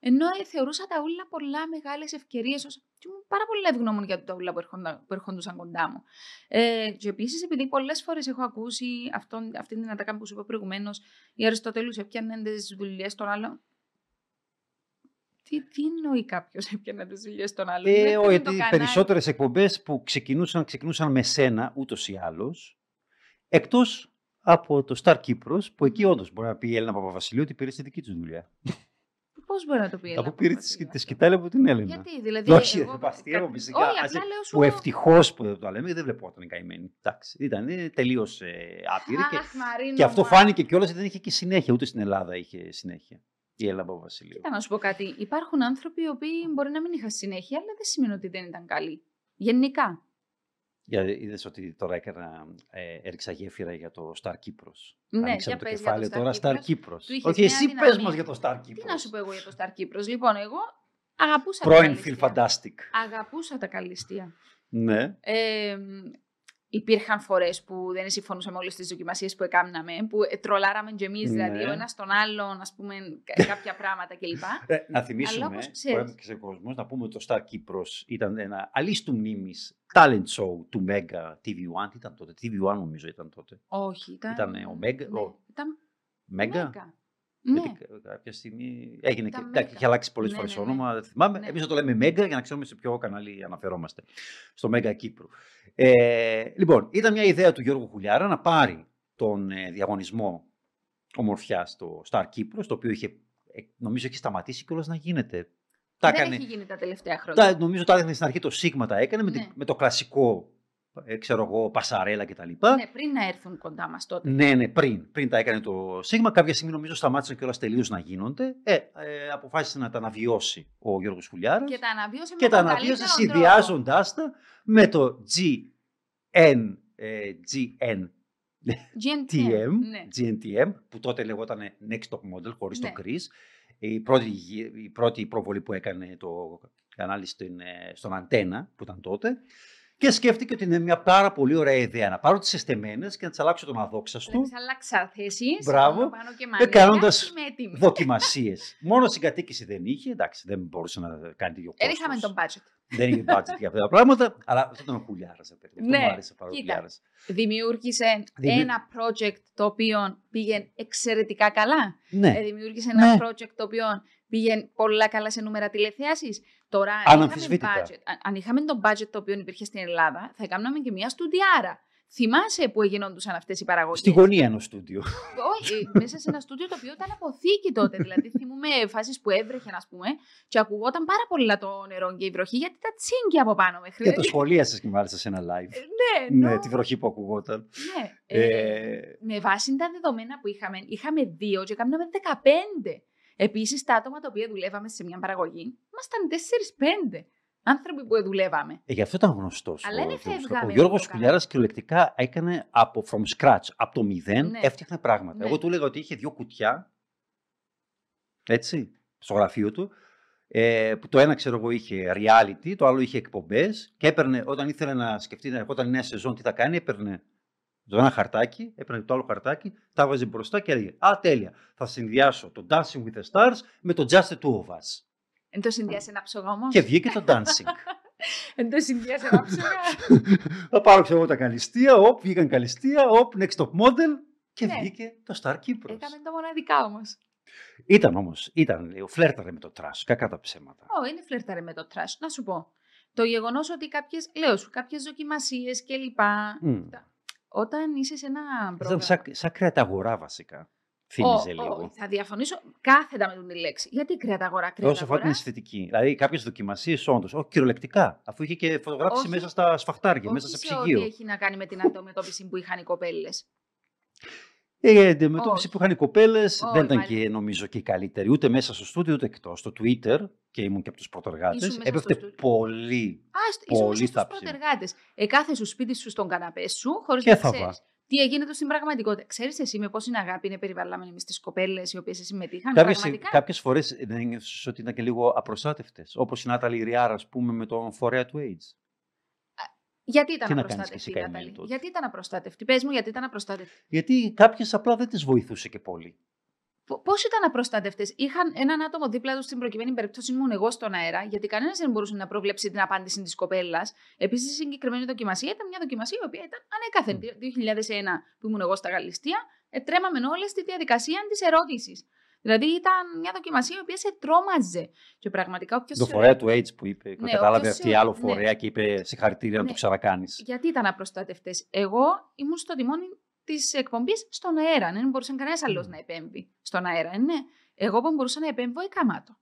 Ενώ ε, θεωρούσα τα ούλα πολλά μεγάλες ευκαιρίες. Και ήμουν πάρα πολύ ευγνώμων για τα ούλα που, που ερχόντουσαν κοντά μου. Ε, και επίσης, επειδή πολλές φορές έχω ακούσει αυτόν, αυτή την ατάκα που σου είπα προηγουμένως, οι Αριστοτέλους έπιαναν τις δουλειές των άλλων. Τι, τι εννοεί κάποιος έπιανε τις δουλειές των άλλων; Ε, ο, γιατί οι περισσότερες εκπομπές που ξεκινούσαν, ξεκινούσαν με σένα ούτως ή άλλως. Εκτός από το Star Κύπρος, που εκεί όντως μπορεί να πει η Έλληνα Παπαβασιλείου ότι πήρε τη δική τους δουλειά. Πώς μπορεί να το πει. Από πήρε τη σκητάλη από την Έλληνα. Γιατί, δηλαδή. Όχι, εγώ... αστείευω φυσικά. Όχι, απλά λέω σου... Που ευτυχώς που δεν το λέμε, δεν βλεπόταν καημένη. Εντάξει, ήταν τελείως ε, άπειρη. και, Μαρίνο, και αυτό φάνηκε κιόλας ότι δεν είχε και συνέχεια. Ούτε στην Ελλάδα είχε συνέχεια. Η Έλληνα Παπαβασιλείου. Κοίτα να σου πω κάτι. Υπάρχουν άνθρωποι οι οποίοι μπορεί να μην είχαν συνέχεια, αλλά δεν σημαίνει ότι δεν ήταν καλοί. Γενικά. Είδες ότι τώρα έκανα, ε, έριξα γέφυρα για το Star Κύπρος. Ναι, Ανοίξαμε το κεφάλαιο τώρα Star Κύπρος. Όχι, εσύ πες μας για το Star Κύπρος. Τι να σου πω εγώ για το Star Κύπρος. Λοιπόν, εγώ αγαπούσα Πρώην Phil Fantastic. Αγαπούσα τα καλλιστία. Ναι. Ε, υπήρχαν φορές που δεν συμφωνούσαμε όλες τις δοκιμασίες που έκαναμε, που ε, τρολάραμε κι εμείς, δηλαδή ναι. ο ένας τον άλλον, ας πούμε, κάποια πράγματα κλπ. Ε, να θυμίσουμε, μπορεί και σε κόσμο, να πούμε ότι το Star Κύπρο ήταν ένα αλίστου μνήμης talent show του Mega TV1. Τι ήταν τότε, TV1 νομίζω ήταν τότε. Όχι, ήταν. Ήταν ο Mega. Ναι, ήταν... Mega; Mega. Ναι. Γιατί κάποια στιγμή έγινε και. Εντάξει, είχε αλλάξει πολλές ναι, φορές ναι, όνομα, δεν θυμάμαι. Ναι. Εμείς θα το λέμε Μέγκα για να ξέρουμε σε ποιο κανάλι αναφερόμαστε. Στο Μέγκα Κύπρου. Ε, λοιπόν, ήταν μια ιδέα του Γιώργου Χουλιάρα να πάρει τον ε, διαγωνισμό ομορφιά στο Star Κύπρος, το οποίο είχε, ε, νομίζω έχει σταματήσει κιόλας να γίνεται. Τα δεν έχει γίνει τα τελευταία χρόνια. Τα, νομίζω τα έδινε στην αρχή το Σίγμα τα έκανε με, με το κλασικό ε, ξέρω εγώ, πασαρέλα κτλ. Ναι, πριν να έρθουν κοντά μας τότε. Ναι, ναι, πριν. Πριν τα έκανε το Σίγμα. Κάποια στιγμή νομίζω σταμάτησαν κιόλας τελείως να γίνονται. Ε, ε, αποφάσισε να τα αναβιώσει ο Γιώργος Χουλιάρας. Και τα αναβίωσε και με τα αναβίωσε συνδυάζοντάς τα με το GN. Ε, GN GNTM, ναι. GNTM, που τότε λεγόταν Next Top Model, χωρίς ναι. το Chris. Η πρώτη, η πρώτη προβολή που έκανε το κανάλι στην, ε, στον Αντένα, που ήταν τότε. Και σκέφτηκε ότι είναι μια πάρα πολύ ωραία ιδέα να πάρω τις εστεμένες και να τις αλλάξω τον αδόξαστο. Να τις αλλάξα θέσεις. Μπράβο. Και κάνοντας δοκιμασίες. Μόνο συγκατοίκηση δεν είχε. Εντάξει, δεν μπορούσε να κάνει δύο κόμματα. Δεν είχαμε τον budget. Δεν είχε budget για αυτά τα πράγματα, αλλά αυτό ήταν ο Χουλιάρας. Ναι, μου άρεσε πάρα πολύ. Δημιούργησε ένα project το οποίο πήγε εξαιρετικά καλά. Ναι. Ε, δημιούργησε ένα ναι. project το οποίο πήγε πολλά καλά σε νούμερα τηλεθέασης. Τώρα, αν είχαμε, budget, αν είχαμε το budget το οποίο υπήρχε στην Ελλάδα, θα κάναμε και μια στουδιάρα. Θυμάσαι που γινόντουσαν αυτές οι παραγωγές; Στη γωνία ενός στούντιο. Όχι, μέσα σε ένα στούντιο το οποίο ήταν αποθήκη τότε. Δηλαδή, θυμούμε φάσεις που έβρεχε, ας πούμε, και ακουγόταν πάρα πολλά το νερό και η βροχή, γιατί τα τσίγκια από πάνω μέχρι. Και το σχολίασες και μάλιστα σε ένα live. Ε, ναι, ναι, τη βροχή που ακουγόταν. Ναι. Ε, ε... Με βάση τα δεδομένα που είχαμε, είχαμε δύο και κάναμε 15. Επίσης, τα άτομα τα οποία δουλεύαμε σε μια παραγωγή, ήμασταν 4-5 άνθρωποι που δουλεύαμε. Ε, γι' αυτό ήταν γνωστός. Αλλά είναι Ο Γιώργος Κουλιάρα κυριολεκτικά έκανε από from scratch, από το μηδέν, ναι. έφτιαχνε πράγματα. Ναι. Εγώ του έλεγα ότι είχε δύο κουτιά. Έτσι, στο γραφείο του. Ε, που το ένα ξέρω εγώ είχε reality, το άλλο είχε εκπομπές και έπαιρνε όταν ήθελε να σκεφτεί να ερχόταν η νέα σεζόν τι θα κάνει, έπαιρνε το ένα χαρτάκι, έπαιρνε το άλλο χαρτάκι, τα βάζει μπροστά και έλεγε Α, τέλεια. Θα συνδυάσω το Dancing with the Stars με το Just the Two of Us. Εν το συνδυάσει ένα ψωγό όμω. Και βγήκε το Dancing. Εν το συνδυάσει ένα ψωγό. Θα πάρω ξέρω τα καλλιστεία, οπ, βγήκαν καλλιστεία, οπ, next top model και ναι. βγήκε το Star Κύπρος. Έκαμε το μοναδικά όμως. Ήταν όμως, ήταν, φλέρταρε με το trash, κακά τα ψέματα. Ω, είναι φλέρταρε με το trash. Να σου πω. Το γεγονός ότι κάποιες, λέω σου, κάποιες δοκιμασίες κλπ. Mm όταν είσαι σε ένα πρόγραμμα... Σαν, σαν κρεαταγορά βασικά. Θύμιζε λίγο. θα διαφωνήσω κάθετα με την λέξη. Γιατί κρεαταγορά, κρεαταγορά. Όσο αφορά την αισθητική. Δηλαδή κάποιες δοκιμασίες όντως, όχι κυριολεκτικά. Αφού είχε και φωτογράφηση μέσα στα σφαχτάρια, μέσα σε ψυγείο. Όχι, έχει να κάνει με την αντιμετώπιση που είχαν οι κοπέλες. Ε, η αντιμετώπιση που είχαν οι κοπέλες δεν ήταν και νομίζω και η καλύτερη. Ούτε μέσα στο στούντιο ούτε εκτός. Στο Twitter και ήμουν και από τους πρωτεργάτες. Έπεφτε πολύ. Α, πολύ στους πρωτεργάτες. Ε, κάθε σου σπίτι σου στον καναπέ σου, χωρίς να ξέρεις τι έγινε το στην πραγματικότητα. Ξέρεις εσύ με πόση αγάπη είναι περιβαλλάμενοι μες τι κοπέλες οι οποίες συμμετείχαν. Κάποιες, πραγματικά; κάποιες φορές δεν ένιωσες ότι ήταν και λίγο απροστάτευτες. Όπως η Νάταλη Ριάρα, ας πούμε, με τον φορέα του AIDS. Γιατί ήταν Τι να κάνεις απροστάτευτη και εσύ η καημένη Ναταλή. τότε. Γιατί ήταν απροστάτευτη; Πες μου, γιατί ήταν απροστάτευτη. Γιατί κάποιες απλά δεν τις βοηθούσε και πολύ. Πώς ήταν απροστάτευτες; Είχαν έναν άτομο δίπλα τους στην προκειμένη περίπτωση ήμουν εγώ στον αέρα, γιατί κανένας δεν μπορούσε να προβλέψει την απάντηση της κοπέλας. Επίσης, η συγκεκριμένη δοκιμασία ήταν μια δοκιμασία η οποία ήταν ανέκαθεν. Το 2001 που ήμουν εγώ στα Γαλλιστία, τρέμαμε όλες τη διαδικασία της ερώτησης. Δηλαδή ήταν μια δοκιμασία η οποία σε τρόμαζε. Και πραγματικά όποιος. Το φορέα του AIDS που είπε, Ναι, κατάλαβε όποιος αυτή σε- άλλο ναι. φορέα και είπε συγχαρητήρια να Ναι. το ξανακάνεις. Γιατί ήταν απροστάτευτες. Εγώ ήμουν στο τιμόνι της εκπομπής στον αέρα. Δεν μπορούσε κανένας άλλος Μμ. να επέμβει στον αέρα. ε, Ναι. Εγώ που μπορούσα να επέμβω, έκαμα το.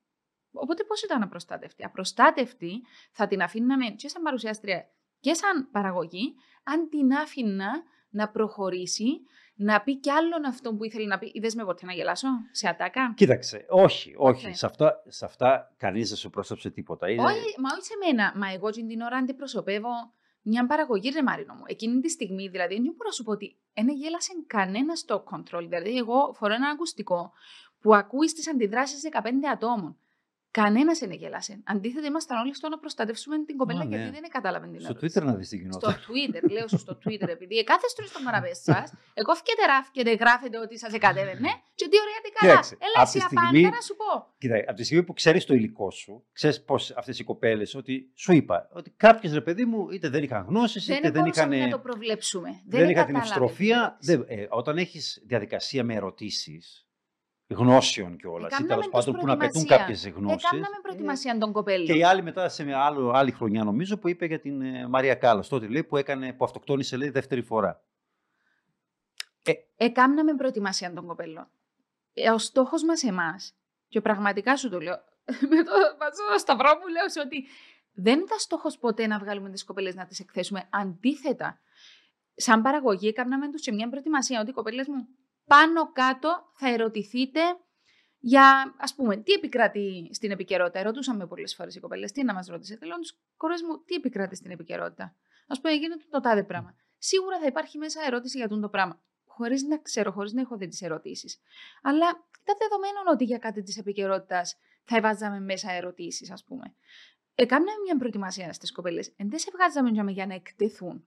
Οπότε πώς ήταν απροστάτευτη; Απροστάτευτη θα την αφήναμε και σαν παρουσιάστρια και σαν παραγωγή, αν την άφηνα να προχωρήσει, να πει κι άλλον αυτό που ήθελε να πει. Είδες με ποτέ να γελάσω; Σε ατάκα; Κοίταξε, όχι, όχι. Οκ. Σε αυτά, σε αυτά κανείς δεν σου πρόσαψε τίποτα. Είναι... Όχι, μα όχι σε μένα. Μα εγώ την την ώρα αντιπροσωπεύω μια παραγωγή, ρε Μάρινο μου. Εκείνη τη στιγμή, δηλαδή, δεν μπορώ να σου πω ότι δεν γέλασε κανένας στο control. Δηλαδή, εγώ φορώ ένα ακουστικό που ακούει τι αντιδράσεις 15 ατόμων. Κανένας δεν γέλασε. Αντίθετα, ήμασταν όλοι στο να προστατεύσουμε την κοπέλα Α, ναι. γιατί δεν κατάλαβε την Στο ερώτηση. Twitter να δεις τι Στο γινόταν. Twitter, λέω σου στο Twitter, επειδή κάθε στροφή στον καναπέ σας, εγώ φκέτε ράφκετε, γράφετε ότι σας εκατέβαινε, και τι ωραία τι καλά. Κοίταξε, Έλα, απ' εσύ τη απάντα στιγμή- να σου πω. Κοίτα, από τη στιγμή που ξέρεις το υλικό σου, ξέρεις πώς αυτές οι κοπέλες, ότι σου είπα, ότι κάποιες ρε παιδί μου είτε δεν είχαν γνώσεις, Δεν είτε δεν μπορούσαμε είχαν, να το προβλέψουμε. δεν είχαν την κατάλαβε ευστροφία. ερώτηση. Δεν, ε, όταν έχεις διαδικασία με ερωτήσεις, γνώσεων κιόλας, ή Έκαναμε τέλος τους πάντων που να πετούν προετοιμασία. κάποιες γνώσεις. Έκαναμε προετοιμασία των κοπέλων. Και η άλλη μετά σε μια άλλο, άλλη χρονιά νομίζω που είπε για την ε, Μαρία Κάλλας. Τότε λέει που, έκανε, που αυτοκτόνησε λέει δεύτερη φορά. Εκάμναμε προετοιμασία των κοπέλων. Ε, ο στόχος μας εμάς, και πραγματικά σου το λέω, με το, μαζί στο σταυρό μου λέω σε ότι δεν ήταν στόχος ποτέ να βγάλουμε τις κοπέλες να τις εκθέσουμε. Αντίθετα, σαν παραγωγή, έκαναμε τους σε μια προετοιμασία ότι οι κοπέλες μου πάνω κάτω θα ερωτηθείτε για, ας πούμε, τι επικρατεί στην επικαιρότητα. Ρωτούσαμε πολλές φορές οι κοπέλες, τι να μας ρώτησε. Θέλω τους κορέ μου, τι επικρατεί στην επικαιρότητα. Α πούμε, γίνεται το τάδε πράγμα. Σίγουρα θα υπάρχει μέσα ερώτηση για τον το πράγμα. Χωρίς να ξέρω, χωρίς να έχω δει τις ερωτήσεις. Αλλά ήταν δεδομένο ότι για κάτι της επικαιρότητας θα εβάζαμε μέσα ερωτήσεις, ας πούμε. Έκαναμε μια προετοιμασία στις κοπέλες. Εν δεν σε βγάζαμε για- για να εκτεθούν.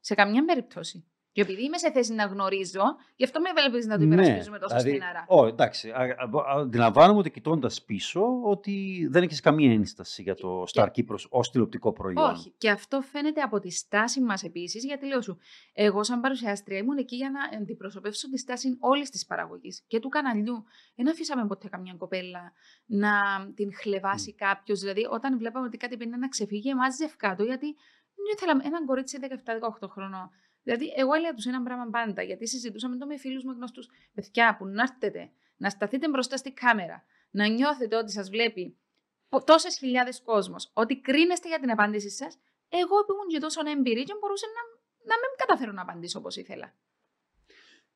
Σε καμιά περίπτωση. Και επειδή είμαι σε θέση να γνωρίζω, γι' αυτό με βλέπει να το υπερασπίζουμε τόσο δηλαδή, στεναρά. Ω, εντάξει. α- α- α- Αντιλαμβάνομαι ότι κοιτώντας πίσω ότι δεν έχεις καμία ένσταση για το Star Kipros ως τηλεοπτικό προϊόν. Όχι. Και αυτό φαίνεται από τη στάση μας επίσης, γιατί λέω σου, εγώ σαν παρουσιάστρια ήμουν εκεί για να αντιπροσωπεύσω τη στάση όλης της παραγωγής και του καναλιού. Δεν αφήσαμε ποτέ καμιά κοπέλα να την χλεβάσει κάποιος. κάποιος. Δηλαδή, όταν βλέπαμε ότι κάτι πήγαινε να ξεφύγει, εμάς ζευκάτο, γιατί δεν ήθελαμε έναν κορίτσι 17-18 χρονών. Δηλαδή, εγώ έλεγα τους ένα πράγμα πάντα, γιατί συζητούσαμε το με φίλους με γνωστούς. Παιδιά, που να έρθετε, να σταθείτε μπροστά στη κάμερα, να νιώθετε ότι σας βλέπει τόσες χιλιάδες κόσμος, ότι κρίνεστε για την απάντησή σας, εγώ που ήμουν και τόσο εμπειρή και μπορούσα να, να μην καταφέρω να απαντήσω όπως ήθελα.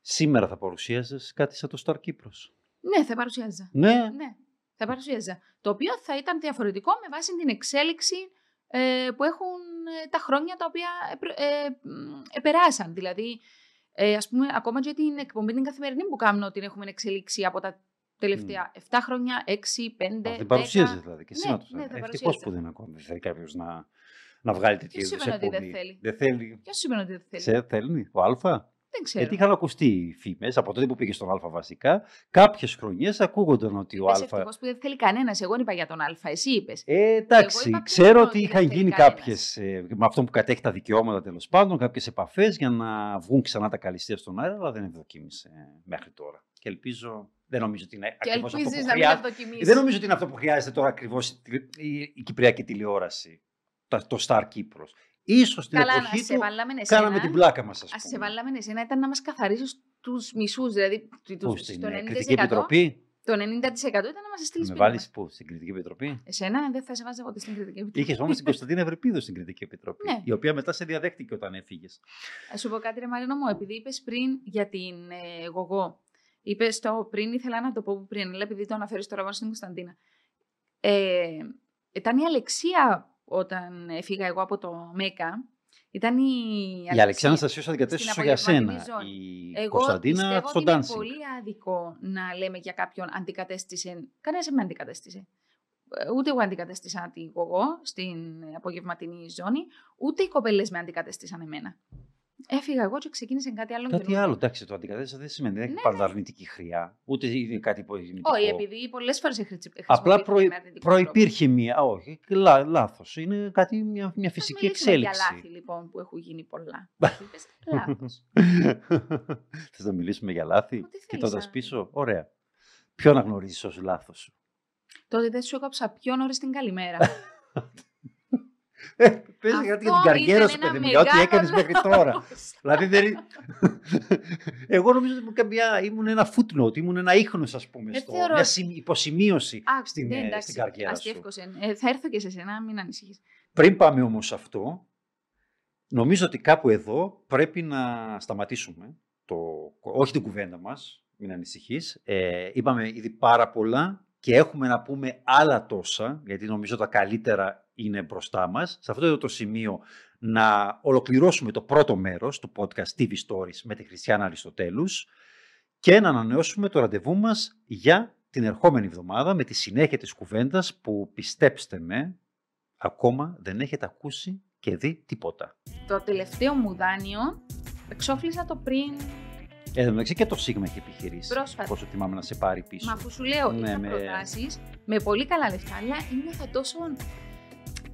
Σήμερα θα παρουσίαζες κάτι σαν το Star Kipros. Ναι, θα παρουσιάζα. Ναι. Ναι, θα παρουσιάζα. Το οποίο θα ήταν διαφορετικό με βάση την εξέλιξη ε, που έχουν ε, τα χρόνια τα οποία επε- ε, μ, επεράσαν. Δηλαδή, ε, ας πούμε, ακόμα και την εκπομπή την καθημερινή που κάνω την έχουμε εξελίξει από τα τελευταία 7 χρόνια, 6, 5, Θα την 10. παρουσίαζε δηλαδή. Και Ναι, σήμερα το ναι, θα Ευτυχώς παρουσίαζα. που δεν είναι ακόμη. Δεν θέλει κάποιος να, να βγάλει τέτοια Ποιος είδους σημαίνει ότι δεν εκπομπή. θέλει; Δεν θέλει. Ποιος σημαίνει ότι δεν θέλει; Σε θέλει, ο Α. Δεν ξέρω. Γιατί είχαν ακουστεί φήμες από τότε που πήγε στον Α βασικά. Κάποιες χρονιές ακούγονταν ότι ο Είπες Α. ευτυχώς που δεν θέλει κανένας. Εγώ δεν είπα για τον Α, εσύ είπες. Ε, εντάξει, είπα ξέρω πριν ότι ότι είχαν δεν θέλει γίνει κανένας. κάποιες. με αυτό που κατέχει τα δικαιώματα τέλος πάντων, κάποιες επαφές για να βγουν ξανά τα καλυστία στον αέρα, αλλά δεν ευδοκίμησε μέχρι τώρα. Και ελπίζω. Δεν νομίζω ότι είναι Και ακριβώς αυτό ελπίζεις που να μην χρειάζεται. ευδοκιμήσεις. Δεν νομίζω ότι είναι αυτό που χρειάζεται τώρα ακριβώς η, η Κυπριακή τηλεόραση. Το, το Star Kipros. Ίσως στην Καλά, να εποχή σε του βάλαμε εσένα. κάναμε την πλάκα μας, ας Α σε πούμε. βάλαμε εσένα ήταν να μας καθαρίσει τους μισούς. Δηλαδή, Πού, τους, στην το ε, 90%, Κριτική Επιτροπή; Το 90% ήταν να μας στείλεις Με βάλεις πού, στην Κριτική Επιτροπή; Εσένα δεν θα σε βάζα ποτέ στην κριτική επιτροπή. Είχες όμως την Κωνσταντίνα Ευρυπίδου στην Κριτική Επιτροπή. Ναι. Η οποία μετά σε διαδέχτηκε όταν έφυγες. Θα σου πω κάτι, ρε Μαρίνο μου, επειδή είπες πριν για την ε, γογό. Είπες το πριν, ήθελα να το πω πριν, αλλά επειδή το αναφέρεις τώρα μόνο στην Κωνσταντίνα. Ε, ήταν η Αλεξία όταν έφυγα εγώ από το ΜΕΚΑ. Ήταν η, η Αλεξία Αναστασίου αντικατέστησε για σένα. Η Εγώ Κωνσταντίνα στο ότι Είναι πολύ άδικο να λέμε για κάποιον αντικατέστησε. Κανένας με αντικατέστησε. Ε, ούτε εγώ αντικατέστησα την εγώ στην απογευματινή ζώνη, ούτε οι κοπέλες με αντικατέστησαν εμένα. Έφυγα εγώ και ξεκίνησε κάτι άλλο. Κάτι άλλο, εντάξει, το αντικατέστησα δεν σημαίνει δεν έχει ναι, πάντα αρνητική χρειά, ούτε είναι κάτι υπογεννητικό. Όχι, επειδή πολλές φορές έχει χρησιμοποιηθεί. Απλά προ, προπήρχε μία. Όχι, λά, λάθος. Είναι κάτι, μια, μια φυσική εξέλιξη. Για λάθη λοιπόν που έχουν γίνει πολλά. Λάθος. Θες να μιλήσουμε για λάθη, κοιτώντας πίσω. Ωραία. Ποιο αναγνωρίζεις ως λάθος; Σου. Το ότι δεν σου έκοψα πιο νωρί την καλημέρα. Ε, Πες γιατί για την καριέρα σου, παιδί μου, για ό,τι έκανες μέχρι τώρα. δηλαδή δεν... Εγώ νομίζω ότι καμιά, ήμουν ένα footnote, ήμουν ένα ίχνος, ας πούμε, στο, μια υποσημείωση στην, ναι, εντάξει, στην καριέρα σου. Ε, θα έρθω και σε σένα, μην ανησυχείς. Πριν πάμε όμως σε αυτό, νομίζω ότι κάπου εδώ πρέπει να σταματήσουμε, το, όχι την κουβέντα μας, μην ανησυχείς. Ε, είπαμε ήδη πάρα πολλά και έχουμε να πούμε άλλα τόσα, γιατί νομίζω τα καλύτερα είναι μπροστά μας. Σε αυτό το σημείο να ολοκληρώσουμε το πρώτο μέρος του podcast TV Stories με τη Χριστιανά Αριστοτέλους και να ανανεώσουμε το ραντεβού μας για την ερχόμενη εβδομάδα με τη συνέχεια της κουβέντας που πιστέψτε με, ακόμα δεν έχετε ακούσει και δει τίποτα. Το τελευταίο μου δάνειο εξόφλησα το πριν Εν τω και το Σίγμα έχει επιχειρήσει. Πρόσφατα. Πόσο τιμάμε να σε πάρει πίσω. Μα αφού σου λέω, ναι, είχα με... προτάσεις με πολύ καλά λεφτά, αλλά θα τόσο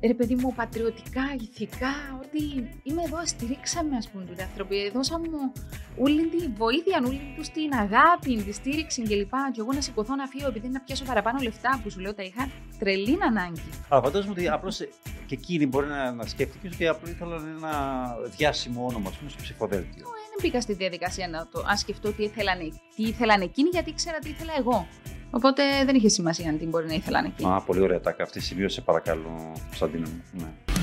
ρε παιδί μου, πατριωτικά, ηθικά, ότι είμαι εδώ, στηρίξαμε ας πούμε τους άνθρωποι, δώσαμε μου όλη τη βοήθεια, όλη τους την αγάπη, τη στήριξη κλπ. Και εγώ να σηκωθώ να φύγω επειδή να πιάσω παραπάνω λεφτά που σου λέω τα είχα τρελή ανάγκη. Αλλά φαντάζομαι ότι απλώς και εκείνη μπορεί να, να σκέφτηκε και απλώς ήθελαν ένα διάσημο όνομα ας πούμε, στο ψηφοδέλτιο. Δεν μπήκα στη διαδικασία να το αν σκεφτώ τι ήθελαν, τι ήθελαν εκείνοι, γιατί ήξερα τι ήθελα εγώ. Οπότε δεν είχε σημασία αν την μπορεί να ήθελαν εκεί. Α, πολύ ωραία τάκα. Αυτή σημείωσε παρακαλώ, Σαντίνα μου. Ναι.